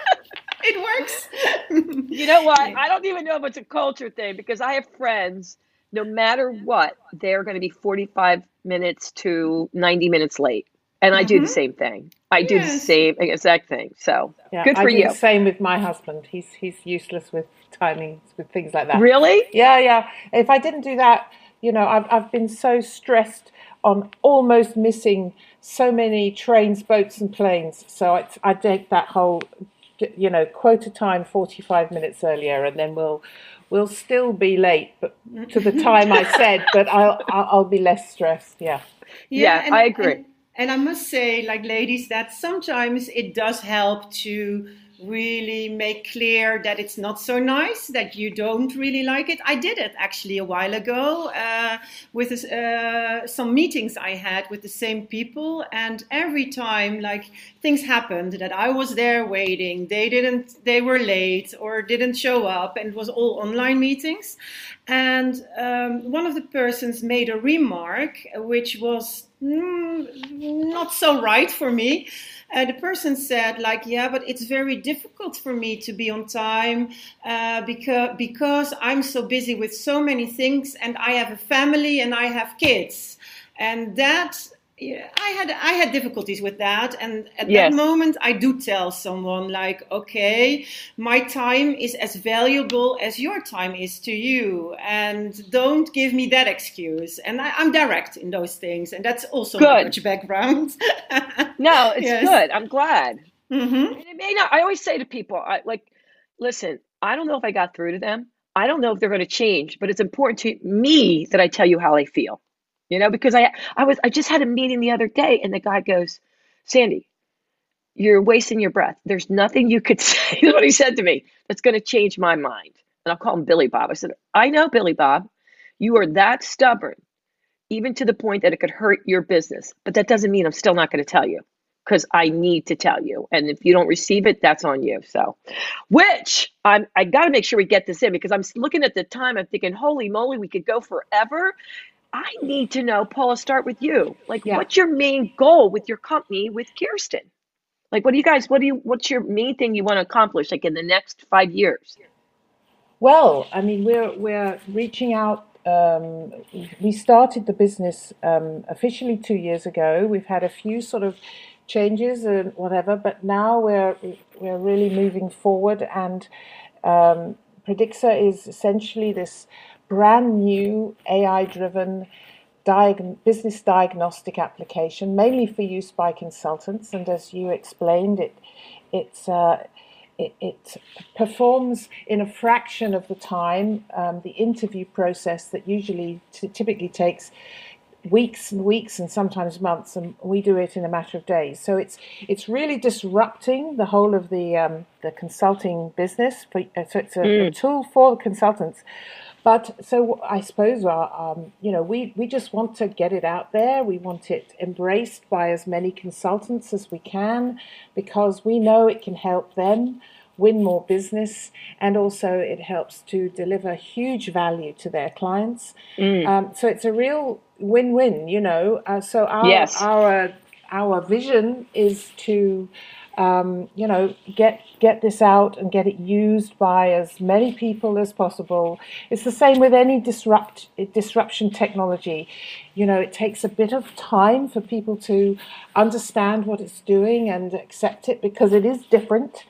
S4: it works.
S1: you know what? I don't even know if it's a culture thing because I have friends, no matter what, they're going to be 45 minutes to 90 minutes late. And I mm-hmm. do the mm-hmm. same thing. I yes. do the same exact thing. So yeah, good for
S3: I
S1: you.
S3: the same with my husband. He's he's useless with timings with things like that.
S1: Really?
S3: Yeah, yeah. If I didn't do that, you know, I've I've been so stressed on almost missing so many trains, boats, and planes. So I, I take that whole, you know, quota time forty five minutes earlier, and then we'll we'll still be late, but to the time I said, but I'll I'll, I'll be less stressed. Yeah.
S1: Yeah, yeah and, I agree.
S4: And, and I must say, like ladies, that sometimes it does help to really make clear that it's not so nice, that you don't really like it. I did it actually a while ago uh, with uh, some meetings I had with the same people, and every time like things happened that I was there waiting, they didn't, they were late or didn't show up, and it was all online meetings. And um, one of the persons made a remark which was mm, not so right for me. Uh, the person said, like, yeah, but it's very difficult for me to be on time uh, because because I'm so busy with so many things, and I have a family and I have kids, and that yeah, I had I had difficulties with that, and at yes. that moment, I do tell someone like, "Okay, my time is as valuable as your time is to you, and don't give me that excuse." And I, am direct in those things, and that's also good. my background.
S1: no, it's yes. good. I'm glad. Mm-hmm. it may not. I always say to people, I like, listen, I don't know if I got through to them. I don't know if they're going to change, but it's important to me that I tell you how I feel. You know, because I I was I just had a meeting the other day and the guy goes, Sandy, you're wasting your breath. There's nothing you could say, is what he said to me, that's going to change my mind. And I'll call him Billy Bob. I said, I know, Billy Bob, you are that stubborn, even to the point that it could hurt your business. But that doesn't mean I'm still not going to tell you because I need to tell you. And if you don't receive it, that's on you. So, which I'm, I got to make sure we get this in because I'm looking at the time. I'm thinking, holy moly, we could go forever. I need to know, Paula, start with you. Like, yeah. what's your main goal with your company with Kirsten? Like, what do you guys, what do you, what's your main thing you want to accomplish, like in the next five years?
S3: Well, I mean, we're, we're reaching out um, we started the business um, officially two years ago. We've had a few sort of changes and whatever, but now we're we're really moving forward. And um, Predixa is essentially this brand new AI-driven diag- business diagnostic application, mainly for use by consultants. And as you explained, it it's uh, it, it, performs in a fraction of the time um, the interview process that usually t- typically takes weeks and weeks and sometimes months, and we do it in a matter of days. So it's it's really disrupting the whole of the um, the consulting business. For, uh, so it's a, mm. a, tool for the consultants. But so I suppose uh, um, you know we we just want to get it out there. We want it embraced by as many consultants as we can because we know it can help them win more business, and also it helps to deliver huge value to their clients. Mm. Um, so it's a real win-win, you know. Uh, so our yes. our our vision is to um, you know get get this out and get it used by as many people as possible. It's the same with any disrupt disruption technology. You know, it takes a bit of time for people to understand what it's doing and accept it because it is different,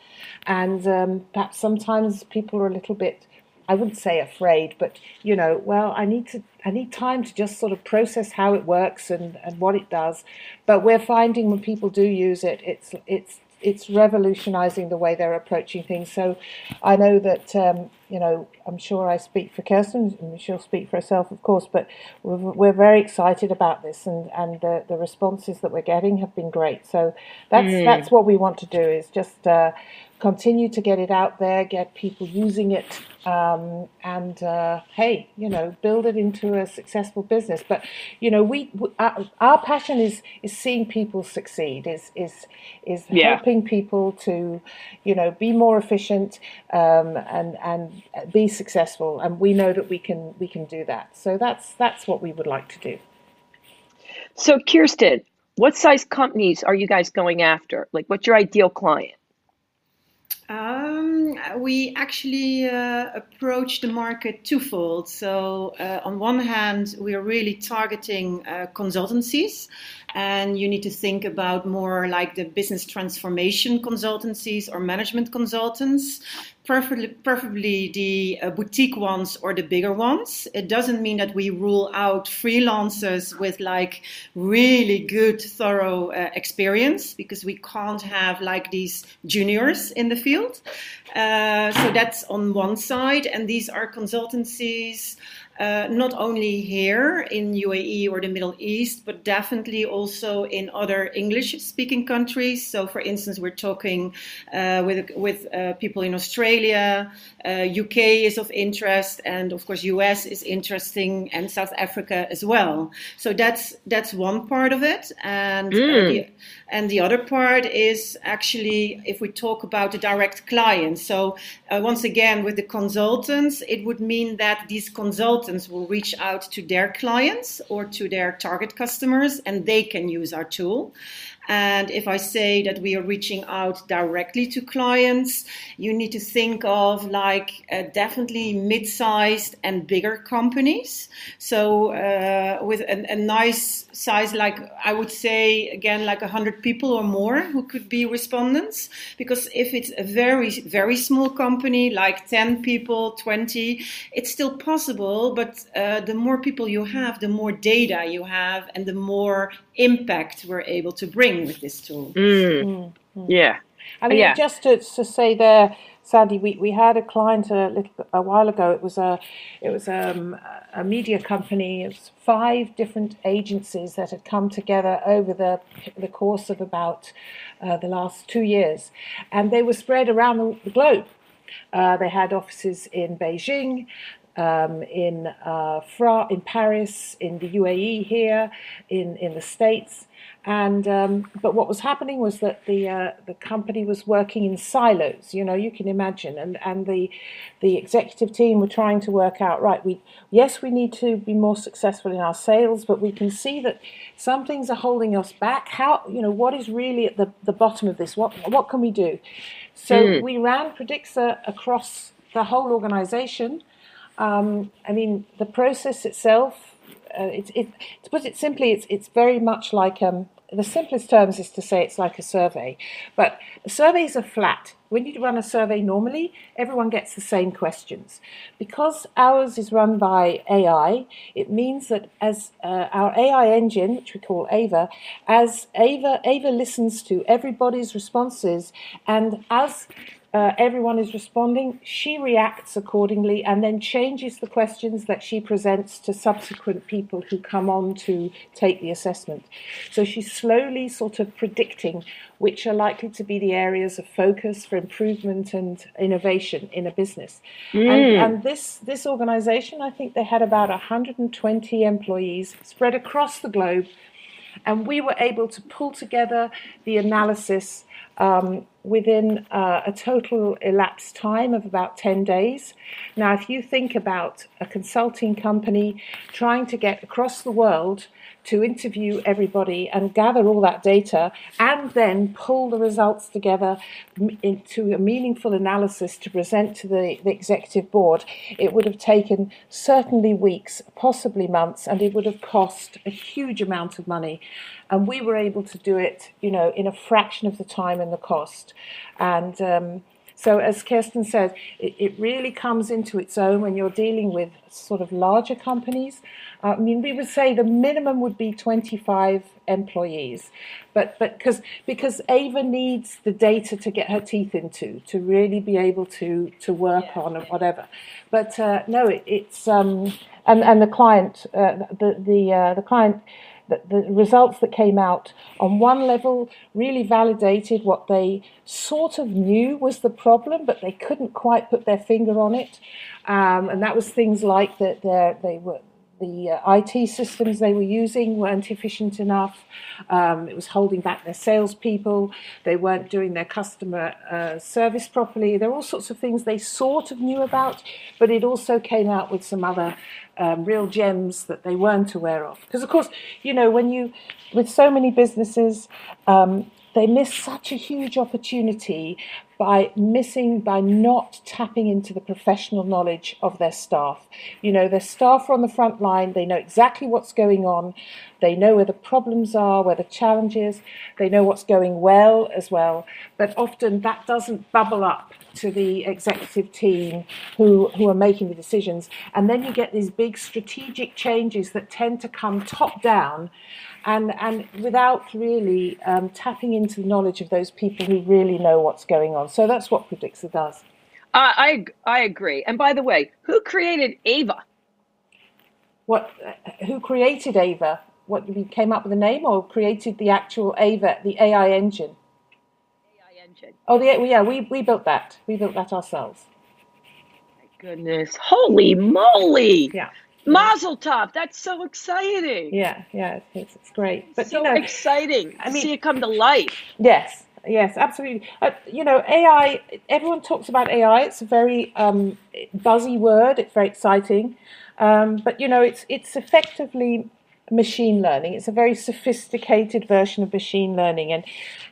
S3: and um, perhaps sometimes people are a little bit I wouldn't say afraid, but you know, well, I need to I need time to just sort of process how it works and, and what it does. But we're finding when people do use it, it's it's it's revolutionizing the way they're approaching things. So I know that um, you know I'm sure I speak for Kirsten, and she'll speak for herself, of course. But we're, we're very excited about this, and and the, the responses that we're getting have been great. So that's mm. that's what we want to do is just. Uh, continue to get it out there, get people using it, um, and uh, hey, you know, build it into a successful business. But you know, we, we our, our, passion is is seeing people succeed, is is is yeah. helping people to, you know, be more efficient um, and and be successful. And we know that we can we can do that. So that's that's what we would like to do.
S1: So, Kirsten, what size companies are you guys going after? Like, what's your ideal client?
S4: Um, we actually uh, approach the market twofold. So, uh, on one hand, we are really targeting uh, consultancies, and you need to think about more like the business transformation consultancies or management consultants preferably, preferably the uh, boutique ones or the bigger ones. It doesn't mean that we rule out freelancers with like really good, thorough uh, experience because we can't have like these juniors in the field. Uh, so that's on one side, and these are consultancies uh, not only here in UAE or the Middle East, but definitely also in other English-speaking countries. So, for instance, we're talking uh, with with uh, people in Australia, UK uh, is of interest, and of course, US is interesting, and South Africa as well. So that's that's one part of it, and mm. the, and the other part is actually if we talk about the direct clients. So uh, once again, with the consultants, it would mean that these consultants consultants will reach out to their clients or to their target customers and they can use our tool. And if I say that we are reaching out directly to clients, you need to think of like uh, definitely mid sized and bigger companies. So, uh, with a, a, nice size, like I would say, again, like 100 people or more who could be respondents. Because if it's a very, very small company, like 10 people, 20, it's still possible. But uh, the more people you have, the more data you have, and the more impact we're able to bring with this tool.
S1: Mm. Mm. Yeah.
S3: I mean,
S1: Yeah.
S3: just to, to say there, Sandy, we, we had a client a little a while ago. It was a it was um, a media company. It was five different agencies that had come together over the the course of about uh, the last two years, and they were spread around the, the globe. Uh, they had offices in Beijing, um, in uh, Fra- in Paris, in the UAE here, in in the States. And um, but what was happening was that the uh, the company was working in silos. You know, you can imagine, and and the the executive team were trying to work out right. We yes, we need to be more successful in our sales, but we can see that some things are holding us back. How you know what is really at the, the bottom of this? What what can we do? So we ran Predixa across the whole organization. Um, I mean, the process itself, uh, it, it, to put it simply, it's, it's very much like um, the simplest terms is to say it's like a survey. But surveys are flat. When you run a survey normally, everyone gets the same questions. Because ours is run by AI, it means that as uh, our AI engine, which we call Ava, as Ava, Ava listens to everybody's responses, and as uh, everyone is responding, she reacts accordingly and then changes the questions that she presents to subsequent people who come on to take the assessment. So she's slowly sort of predicting which are likely to be the areas of focus for improvement and innovation in a business. And, and this, this organization, I think they had about 120 employees spread across the globe and we were able to pull together the analysis um, within uh, a total elapsed time of about 10 days. Now, if you think about a consulting company trying to get across the world to interview everybody and gather all that data and then pull the results together into a meaningful analysis to present to the, the executive board, it would have taken certainly weeks, possibly months, and it would have cost a huge amount of money. And we were able to do it, you know, in a fraction of the time and the cost. And um, so, as Kirsten said, it, it really comes into its own when you're dealing with sort of larger companies. Uh, I mean, we would say the minimum would be 25 employees, but but because because Ava needs the data to get her teeth into to really be able to to work on and whatever. But uh, no, it, it's um, and and the client uh, the the uh, the client the, the results that came out on one level really validated what they sort of knew was the problem, but they couldn't quite put their finger on it. Um, and that was things like that they were the uh, IT systems they were using weren't efficient enough. Um, it was holding back their salespeople. They weren't doing their customer uh, service properly. There are all sorts of things they sort of knew about, but it also came out with some other um, real gems that they weren't aware of. Because, of course, you know, when you, with so many businesses, um, they miss such a huge opportunity by missing by not tapping into the professional knowledge of their staff. You know their staff are on the front line they know exactly what's going on they know where the problems are where the challenges they know what's going well as well. But often that doesn't bubble up to the executive team who who are making the decisions. And then you get these big strategic changes that tend to come top down and and without really um, tapping into the knowledge of those people who really know what's going on. So that's what Predixa does.
S1: I, I I agree. And by the way, who created Ava?
S3: What? Uh, who created Ava? What we came up with the name, or created the actual Ava, the AI engine?
S1: AI engine.
S3: Oh, the, yeah, we we built that. We built that ourselves.
S1: My goodness, holy moly!
S3: Yeah.
S1: Mazel tov! That's so exciting.
S3: Yeah, yeah, it's, it's great. But
S1: so
S3: you know,
S1: exciting
S3: I mean-
S1: see it come to life.
S3: Yes, yes, absolutely. Uh, you know, AI. Everyone talks about AI. It's a very um, buzzy word. It's very exciting, um, but you know, it's it's effectively machine learning. It's a very sophisticated version of machine learning, and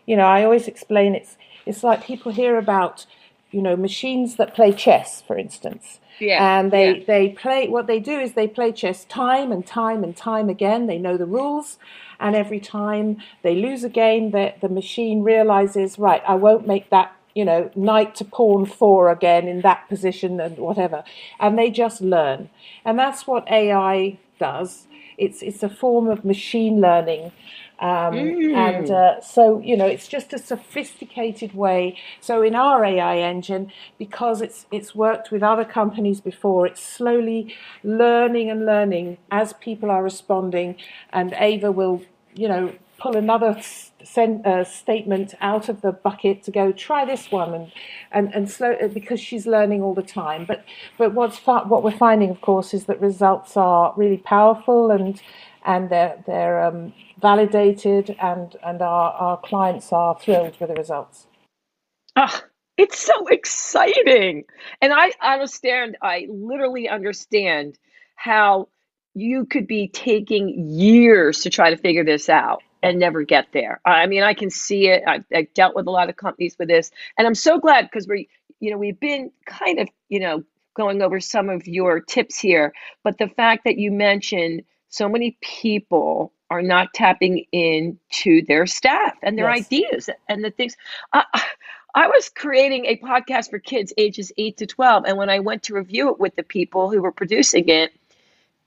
S3: you know, I always explain it's it's like people hear about you know machines that play chess, for instance.
S1: Yeah,
S3: And they,
S1: yeah.
S3: they play, what they do is they play chess time and time and time again. They know the rules. And every time they lose a game, the, the machine realizes, right, I won't make that, you know, knight to pawn four again in that position and whatever. And they just learn. And that's what AI does. it's it's a form of machine learning. Um, mm. And uh, so, you know, it's just a sophisticated way. So, in our AI engine, because it's it's worked with other companies before, it's slowly learning and learning as people are responding. And Ava will, you know, pull another send, uh, statement out of the bucket to go try this one and and and slow uh, because she's learning all the time. But but what's what we're finding, of course, is that results are really powerful and and they're they're um, validated, and and our our clients are thrilled with the results.
S1: Ah, it's so exciting, and I understand. I literally understand how you could be taking years to try to figure this out and never get there. I mean, I can see it. I've, I've dealt with a lot of companies with this, and I'm so glad because we, you know, we've been kind of, you know, going over some of your tips here, but the fact that you mentioned so many people are not tapping into their staff and their yes. ideas and the things. I, I was creating a podcast for kids ages 8 to 12, and when I went to review it with the people who were producing it,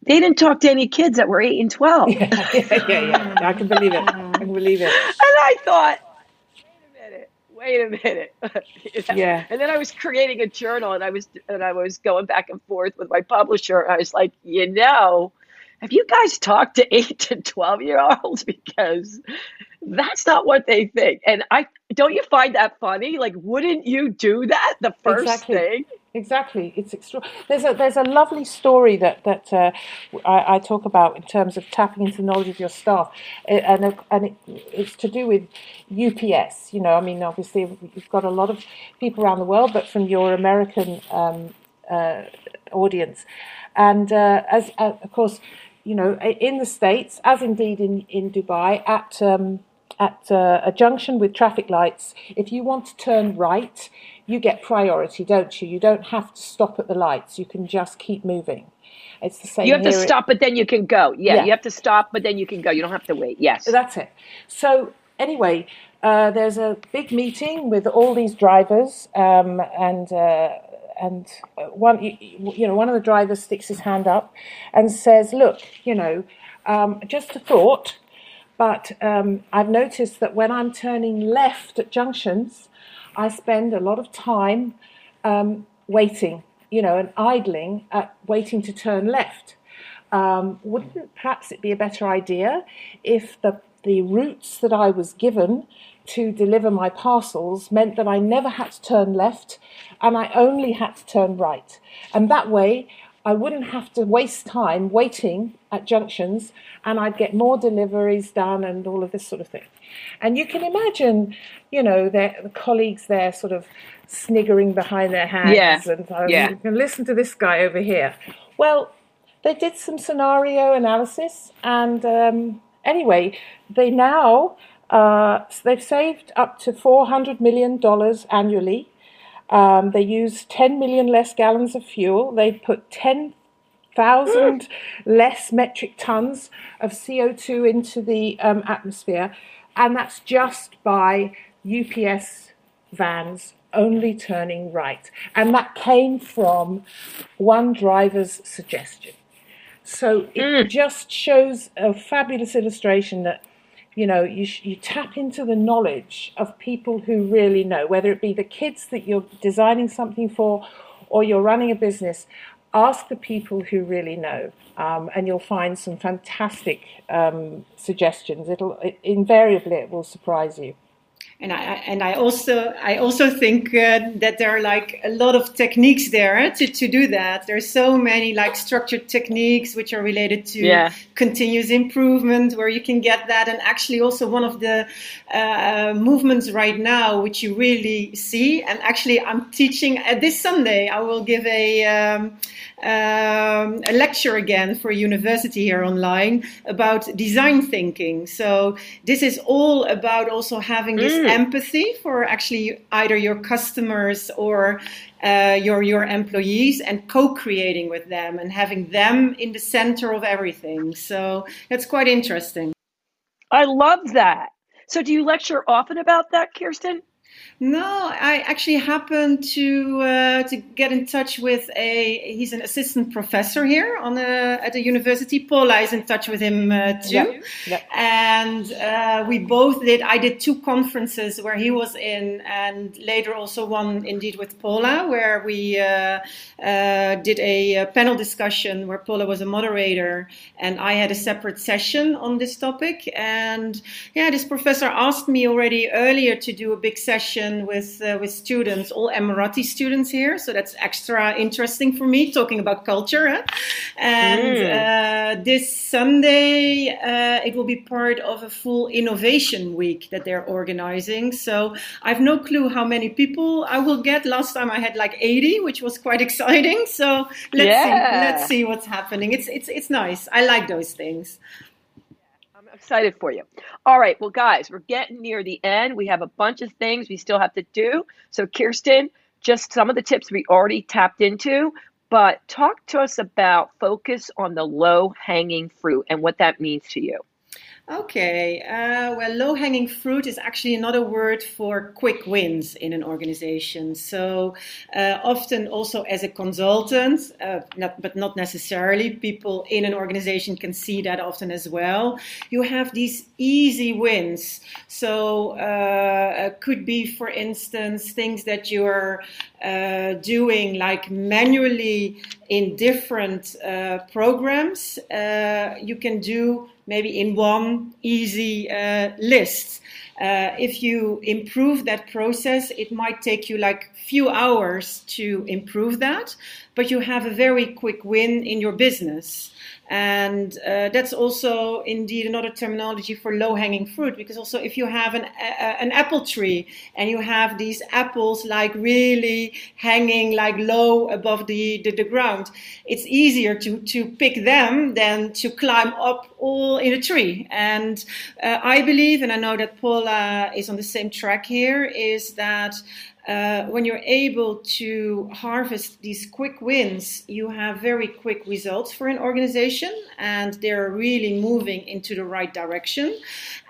S1: they didn't talk to any kids that were 8 and 12.
S3: Yeah, yeah, yeah. yeah. I can believe it. I can believe it. And
S1: I thought, wait a minute. you know? Yeah. And then I was creating a journal and I was and I was going back and forth with my publisher. I was like, you know, have you guys talked to eight to 12 year olds? Because that's not what they think. And I don't you find that funny? Like, wouldn't you do that the first
S3: exactly.
S1: thing?
S3: Exactly, it's extra. There's a there's a lovely story that that uh, I, I, talk about in terms of tapping into the knowledge of your staff, and and it, it's to do with UPS. You know, I mean, obviously you've got a lot of people around the world, but from your American um, uh, audience, and uh, as uh, of course you know, in the States, as indeed in, in Dubai, at, um, at uh, a junction with traffic lights, if you want to turn right, you get priority, don't you? You don't have to stop at the lights. You can just keep moving. It's the same.
S1: You have to stop, but then you can go. Yeah, yeah, you have to stop, but then you can go. You don't have to wait. Yes.
S3: That's it. So, anyway, uh, there's a big meeting with all these drivers, um, and uh, and uh, one you know one of the drivers sticks his hand up and says, "Look, you know, um, just a thought, but um, I've noticed that when I'm turning left at junctions, I spend a lot of time um, waiting, you know, and idling at waiting to turn left. Um, wouldn't perhaps it be a better idea if the the routes that I was given to deliver my parcels meant that I never had to turn left and I only had to turn right. And that way, I wouldn't have to waste time waiting at junctions and I'd get more deliveries done and all of this sort of thing. And you can imagine, you know, the colleagues there sort of sniggering behind their hands
S1: yeah.
S3: and uh, yeah. you can listen to this guy over here. Well, they did some scenario analysis and um, anyway, they now uh, they've saved up to $400 million annually. Um, they use 10 million less gallons of fuel. They put 10,000 less metric tons of CO2 into the um, atmosphere. And that's just by UPS vans only turning right. And that came from one driver's suggestion. So it mm. just shows a fabulous illustration that you know you, you tap into the knowledge of people who really know whether it be the kids that you're designing something for or you're running a business ask the people who really know um, and you'll find some fantastic um, suggestions. It'll it, invariably it will surprise you
S4: and I and I also I also think uh, that there are like a lot of techniques there to, to do that. There's so many like structured techniques which are related to yeah. continuous improvement where you can get that. And actually also one of the uh, movements right now which you really see. And actually I'm teaching uh, this Sunday. I will give a um, um, a lecture again for a university here online about design thinking. So this is all about also having this mm. Empathy for actually either your customers or uh, your your employees and co-creating with them and having them in the center of everything. So it's quite interesting.
S1: I love that. So do you lecture often about that, Kirsten?
S4: No, I actually happened to uh, to get in touch with a. He's an assistant professor here on a, at the university. Paula is in touch with him uh, too, and uh, we both did. I did two conferences where he was in, and later also one indeed with Paula, where we uh, uh, did a, a panel discussion where Paula was a moderator, and I had a separate session on this topic. And yeah, this professor asked me already earlier to do a big session session with uh, with students, all Emirati students here. So that's extra interesting for me, talking about culture. Huh? And mm. uh, this Sunday, uh, it will be part of a full innovation week that they're organizing. So I have no clue how many people I will get. Last time I had like 80, which was quite exciting. So let's yeah. see, let's see what's happening. It's it's it's nice. I like those things
S1: excited for you. All right. Well, guys, we're getting near the end. We have a bunch of things we still have to do. So, Kirsten, just some of the tips we already tapped into, but talk to us about focus on the low hanging fruit and what that means to you.
S4: Okay, uh, well, low hanging fruit is actually another word for quick wins in an organization. So, uh, often also as a consultant, uh, not, but not necessarily, people in an organization can see that often as well. You have these easy wins. So, uh, could be, for instance, things that you're uh, doing like manually in different uh, programs, you can do maybe in one easy uh, list. Uh, if you improve that process, it might take you like few hours to improve that, but you have a very quick win in your business. And uh, that's also indeed another terminology for low hanging fruit because also if you have an, an apple tree and you have these apples like really hanging like low above the, the, the ground, it's easier to, to pick them than to climb up all in a tree. And uh, I believe, and I know that Paula is on the same track here, is that uh, when you're able to harvest these quick wins, you have very quick results for an organization and they're really moving into the right direction.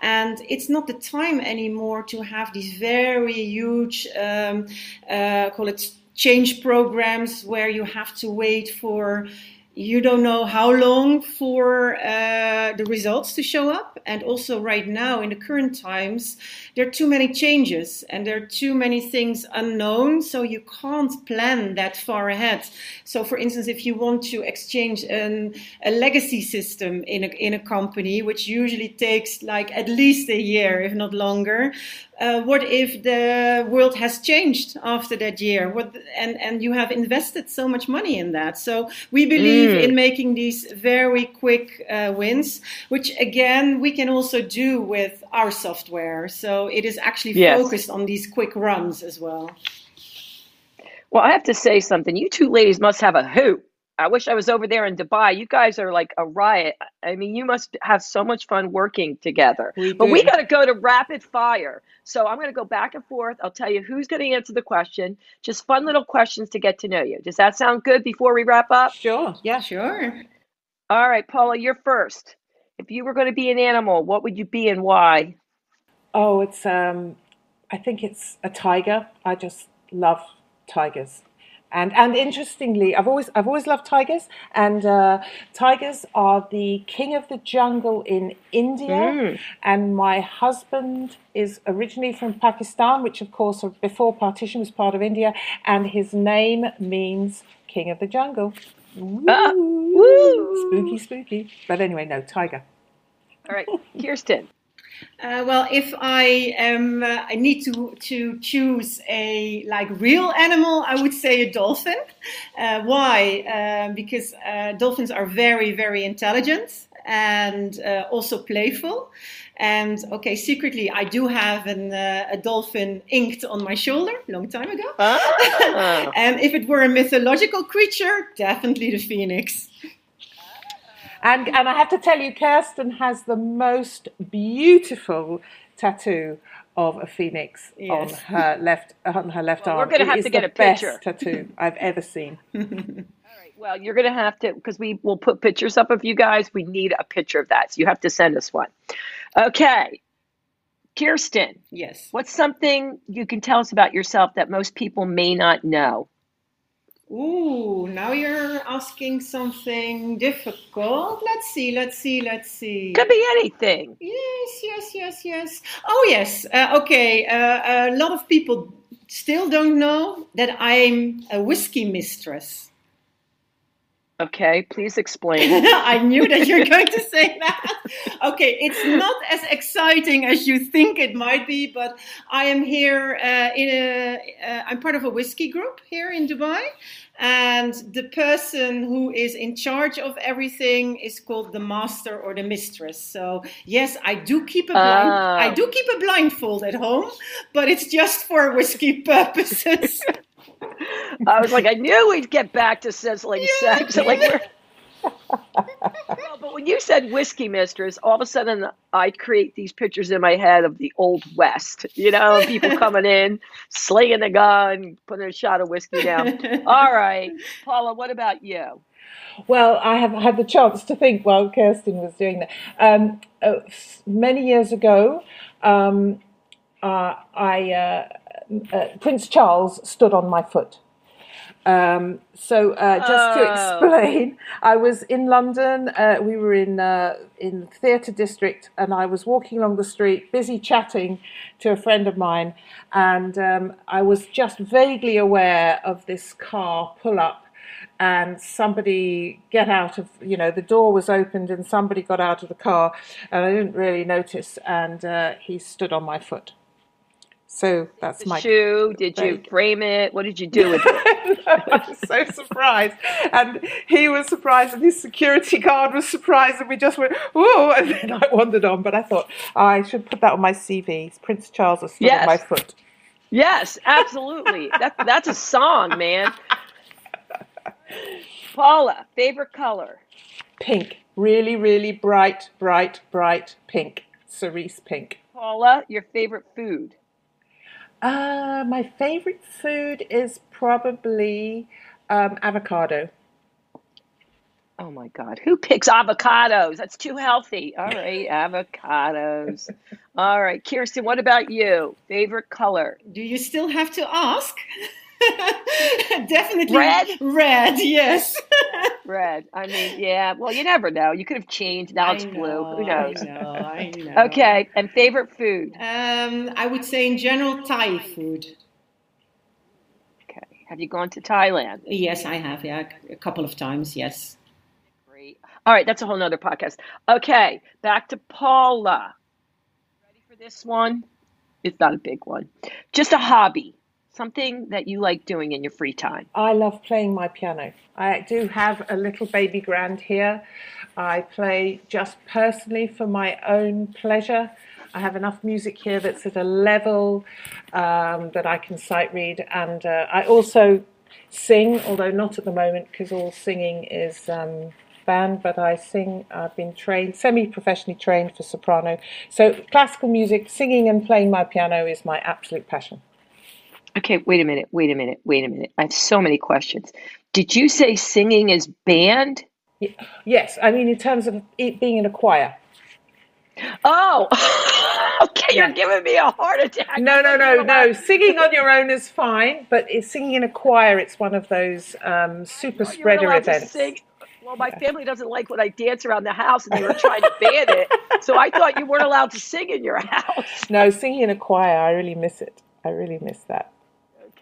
S4: And it's not the time anymore to have these very huge, um, uh, call it change programs where you have to wait for you don't know how long for uh, the results to show up. And also, right now, in the current times, there are too many changes and there are too many things unknown. So, you can't plan that far ahead. So, for instance, if you want to exchange an, a legacy system in a, in a company, which usually takes like at least a year, if not longer, uh, what if the world has changed after that year? What and and you have invested so much money in that. So we believe mm. in making these very quick uh, wins, which again we can also do with our software. So it is actually yes. focused on these quick runs as well.
S1: Well, I have to say something. You two ladies must have a hoot I wish I was over there in Dubai. You guys are like a riot. I mean, you must have so much fun working together. We but we got to go to rapid fire. So I'm going to go back and forth. I'll tell you who's going to answer the question. Just fun little questions to get to know you. Does that sound good before we wrap up?
S3: Sure.
S4: Yeah, sure.
S1: All right, Paula, you're first. If you were going to be an animal, what would you be and why?
S3: Oh, it's um I think it's a tiger. I just love tigers. And and interestingly, I've always I've always loved tigers, and uh, tigers are the king of the jungle in India. Mm. And my husband is originally from Pakistan, which of course before partition was part of India, and his name means king of the jungle. Ah, spooky, spooky. But anyway, no tiger.
S1: All right, Kirsten.
S4: Uh, well, if I am, uh, I need to to choose a like real animal. I would say a dolphin. Uh, why? Uh, because uh, dolphins are very very intelligent and uh, also playful. And okay, secretly, I do have an, a dolphin inked on my shoulder long time ago. Ah. and if it were a mythological creature, definitely the phoenix.
S3: And and I have to tell you, Kirsten has the most beautiful tattoo of a phoenix yes. on her left on her left well,
S1: arm. We're going to have to get a picture.
S3: tattoo I've ever seen.
S1: Well, you're going to have to because we will put pictures up of you guys. We need a picture of that, so you have to send us one. Okay. Kirsten,
S4: Yes.
S1: what's something you can tell us about yourself that most people may not know?
S4: Ooh, now you're asking something difficult. Let's see, let's see, let's see.
S1: Could be anything.
S4: Yes, yes, yes, yes. Oh, yes. Uh, okay. Uh, a lot of people still don't know that I'm a whiskey mistress.
S1: Okay, please explain.
S4: I knew that you're going to say that. Okay, it's not as exciting as you think it might be, but I am here uh, in a. Uh, I'm part of a whiskey group here in Dubai, and the person who is in charge of everything is called the master or the mistress. So yes, I do keep a blind.
S1: Ah.
S4: I do keep a blindfold at home, but it's just for whiskey purposes.
S1: I was like, I knew we'd get back to sizzling sex. Like. Well, but when you said whiskey mistress, all of a sudden I create these pictures in my head of the old west. You know, people coming in, slinging a gun, putting a shot of whiskey down. All right, Paula, what about you?
S3: Well, I have had the chance to think while Kirsten was doing that. Um, uh, many years ago, um, uh, I uh, uh, Prince Charles stood on my foot. Um, so uh, just
S1: Oh.
S3: to explain, I was in London. Uh, we were in uh, in theatre district, and I was walking along the street, busy chatting to a friend of mine, and um, I was just vaguely aware of this car pull up and somebody get out of you know the door was opened and somebody got out of the car and I didn't really notice and uh, he stood on my foot. So that's my
S1: shoe? Did you frame it? What did you do with it?
S3: I was so surprised. And he was surprised, and his security guard was surprised, and we just went, whoa, and then I wandered on. But I thought I should put that on my CV. Prince Charles has stood
S1: Yes.
S3: on my foot.
S1: Yes, absolutely. That, that's a song, man. Paula, favorite color?
S3: Pink. Really, really bright, bright, bright pink. Cerise pink.
S1: Paula, your favorite food?
S3: Uh, my favorite food is probably um, avocado.
S1: Oh my God, who picks avocados? That's too healthy. All right, avocados. All right, Kirsten, what about you? Favorite color?
S4: Do you still have to ask? Definitely
S1: Red?
S4: Red, yes.
S1: Red. I mean, yeah, well, you never know. You could have changed. Now it's
S4: I
S1: blue. Who knows?
S4: I know, I know.
S1: Okay, and favorite food?
S4: Um, I would say in general Thai food.
S1: Okay, have you gone to Thailand?
S4: Yes, I have. Yeah, a couple of times. Yes.
S1: Great. All right, that's a whole nother podcast. Okay, back to Paula. Ready for this one? It's not a big one. Just a hobby, something that you like doing in your free time.
S3: I love playing my piano. I do have a little baby grand here. I play just personally for my own pleasure. I have enough music here that's at a level um, that I can sight read, and uh, I also sing, although not at the moment because all singing is um, banned. But I sing. I've been trained, semi-professionally trained for soprano. So classical music, singing, and playing my piano is my absolute passion.
S1: Okay, wait a minute, wait a minute, wait a minute. I have so many questions. Did you say singing is banned?
S3: Yes, I mean in terms of it being in a choir.
S1: Oh, okay, you're
S3: Yeah.
S1: giving me a heart attack.
S3: No, no, no, no. Singing on your own is fine, but it's singing in a choir. It's one of those um, super
S1: weren't
S3: spreader
S1: allowed to
S3: events.
S1: sing. Well, my family doesn't like when I dance around the house, and they were trying to ban it. So I thought you weren't allowed to sing in your house.
S3: No, singing in a choir. I really miss it. I really miss that.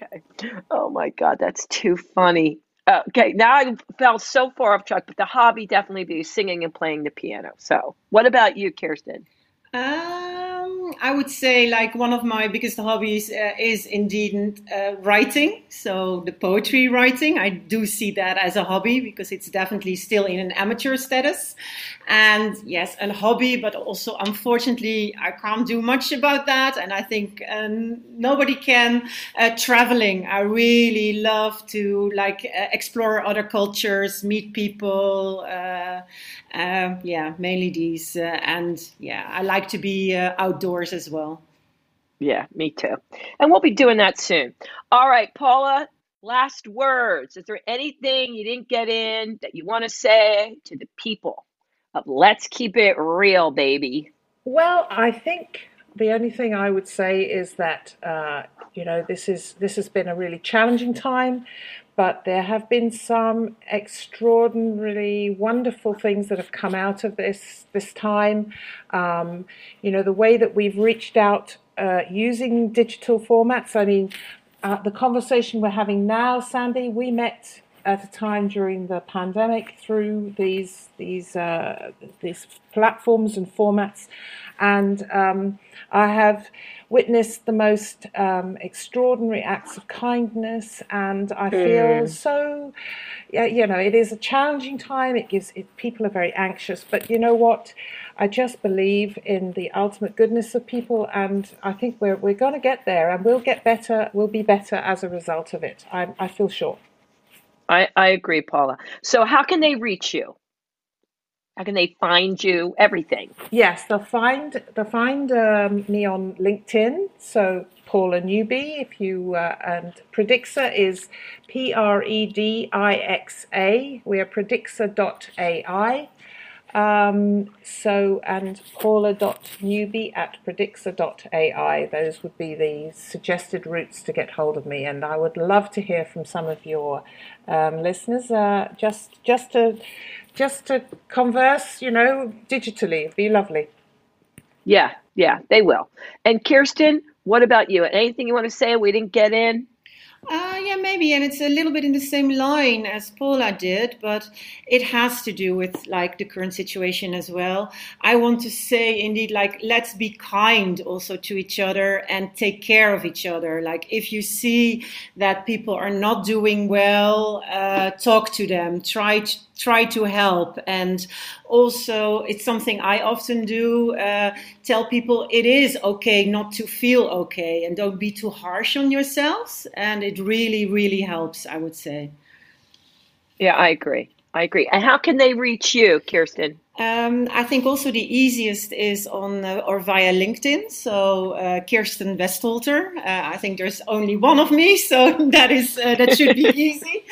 S1: Okay. Oh my God, that's too funny. Okay, now I fell so far off track, but the hobby definitely be singing and playing the piano. So, what about you, Kirsten?
S4: Um, I would say like one of my biggest hobbies uh, is indeed uh, writing. So the poetry writing, I do see that as a hobby because it's definitely still in an amateur status. And yes, a hobby, but also unfortunately I can't do much about that. And I think um, nobody can. Uh, traveling, I really love to like uh, explore other cultures, meet people. Uh, uh, yeah, mainly these. Uh, and yeah, I like to be uh, outdoors as well.
S1: Yeah, me too. And we'll be doing that soon. All right, Paula, last words. Is there anything you didn't get in that you want to say to the people of Let's Keep It Real, baby?
S3: Well, I think the only thing I would say is that uh, you know this is this has been a really challenging time, but there have been some extraordinarily wonderful things that have come out of this this time. Um, you know the way that we've reached out uh, using digital formats. I mean, uh, the conversation we're having now, Sandy, we met at a time during the pandemic through these these uh, these platforms and formats, and um, I have witnessed the most um, extraordinary acts of kindness, and I feel mm. so. You know, it is a challenging time. It gives it, people are very anxious, but you know what? I just believe in the ultimate goodness of people, and I think we're we're going to get there, and we'll get better. We'll be better as a result of it. I, I feel sure.
S1: I, I agree, Paula. So, how can they reach you? How can they find you? Everything.
S3: Yes, they'll find they'll find um, me on LinkedIn. So Paula Newby, if you uh, and Predixa is P R E D I X A. We are Predixa.ai. Um, so, and paula.newby at predixa.ai. Those would be the suggested routes to get hold of me. And I would love to hear from some of your um, listeners uh, just, just, to, just to converse, you know, digitally. It'd be lovely.
S1: Yeah, yeah, they will. And Kirsten, what about you? Anything you want to say we didn't get in?
S4: Uh, yeah, maybe, and it's a little bit in the same line as Paula did, but it has to do with like the current situation as well. I want to say, indeed, like let's be kind also to each other and take care of each other. Like if you see that people are not doing well, uh, talk to them. Try to try to help. And also, it's something I often do uh, tell people it is okay not to feel okay and don't be too harsh on yourselves. And it really, really helps, I would say.
S1: Yeah, I agree. I agree. And how can they reach you, Kirsten?
S4: Um, I think also the easiest is on uh, or via LinkedIn. So uh, Kirsten Westholter. Uh, I think there's only one of me, so that is uh, that should be easy.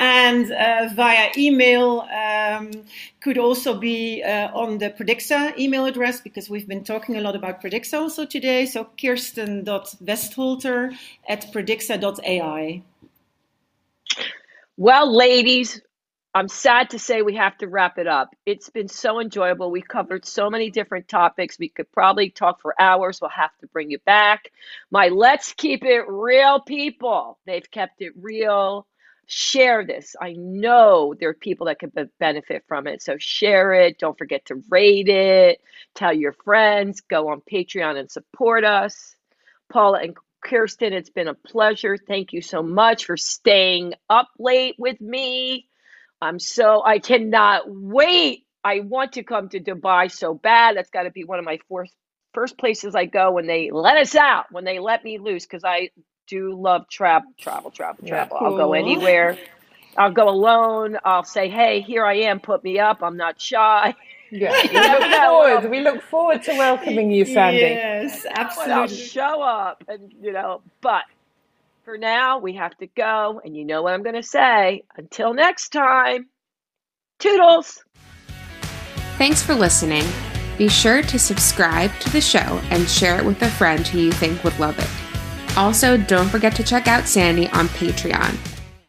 S4: And uh, via email um, could also be uh, on the Predixa email address because we've been talking a lot about Predixa also today. So Kirsten.Westholter at Predixa.ai.
S1: Well, ladies, I'm sad to say we have to wrap it up. It's been so enjoyable. We covered so many different topics. We could probably talk for hours. We'll have to bring you back. My Let's Keep It Real people, they've kept it real. Share this. I know there are people that could benefit from it. So share it. Don't forget to rate it. Tell your friends. Go on Patreon and support us. Paula and Kirsten, it's been a pleasure. Thank you so much for staying up late with me I'm so I cannot wait. I want to come to Dubai so bad. That's got to be one of my first first places I go when they let us out, when they let me loose, because I do love travel, travel, travel, travel. Yeah, cool. I'll go anywhere. I'll go alone. I'll say, "Hey, here I am. Put me up. I'm not shy."
S3: Yeah, we look forward. We look forward to welcoming you, Sandy.
S4: Yes, absolutely. I'll
S1: show up, and you know, but for now, we have to go. And you know what I'm going to say. Until next time, toodles.
S2: Thanks for listening. Be sure to subscribe to the show and share it with a friend who you think would love it. Also, don't forget to check out Sandy on Patreon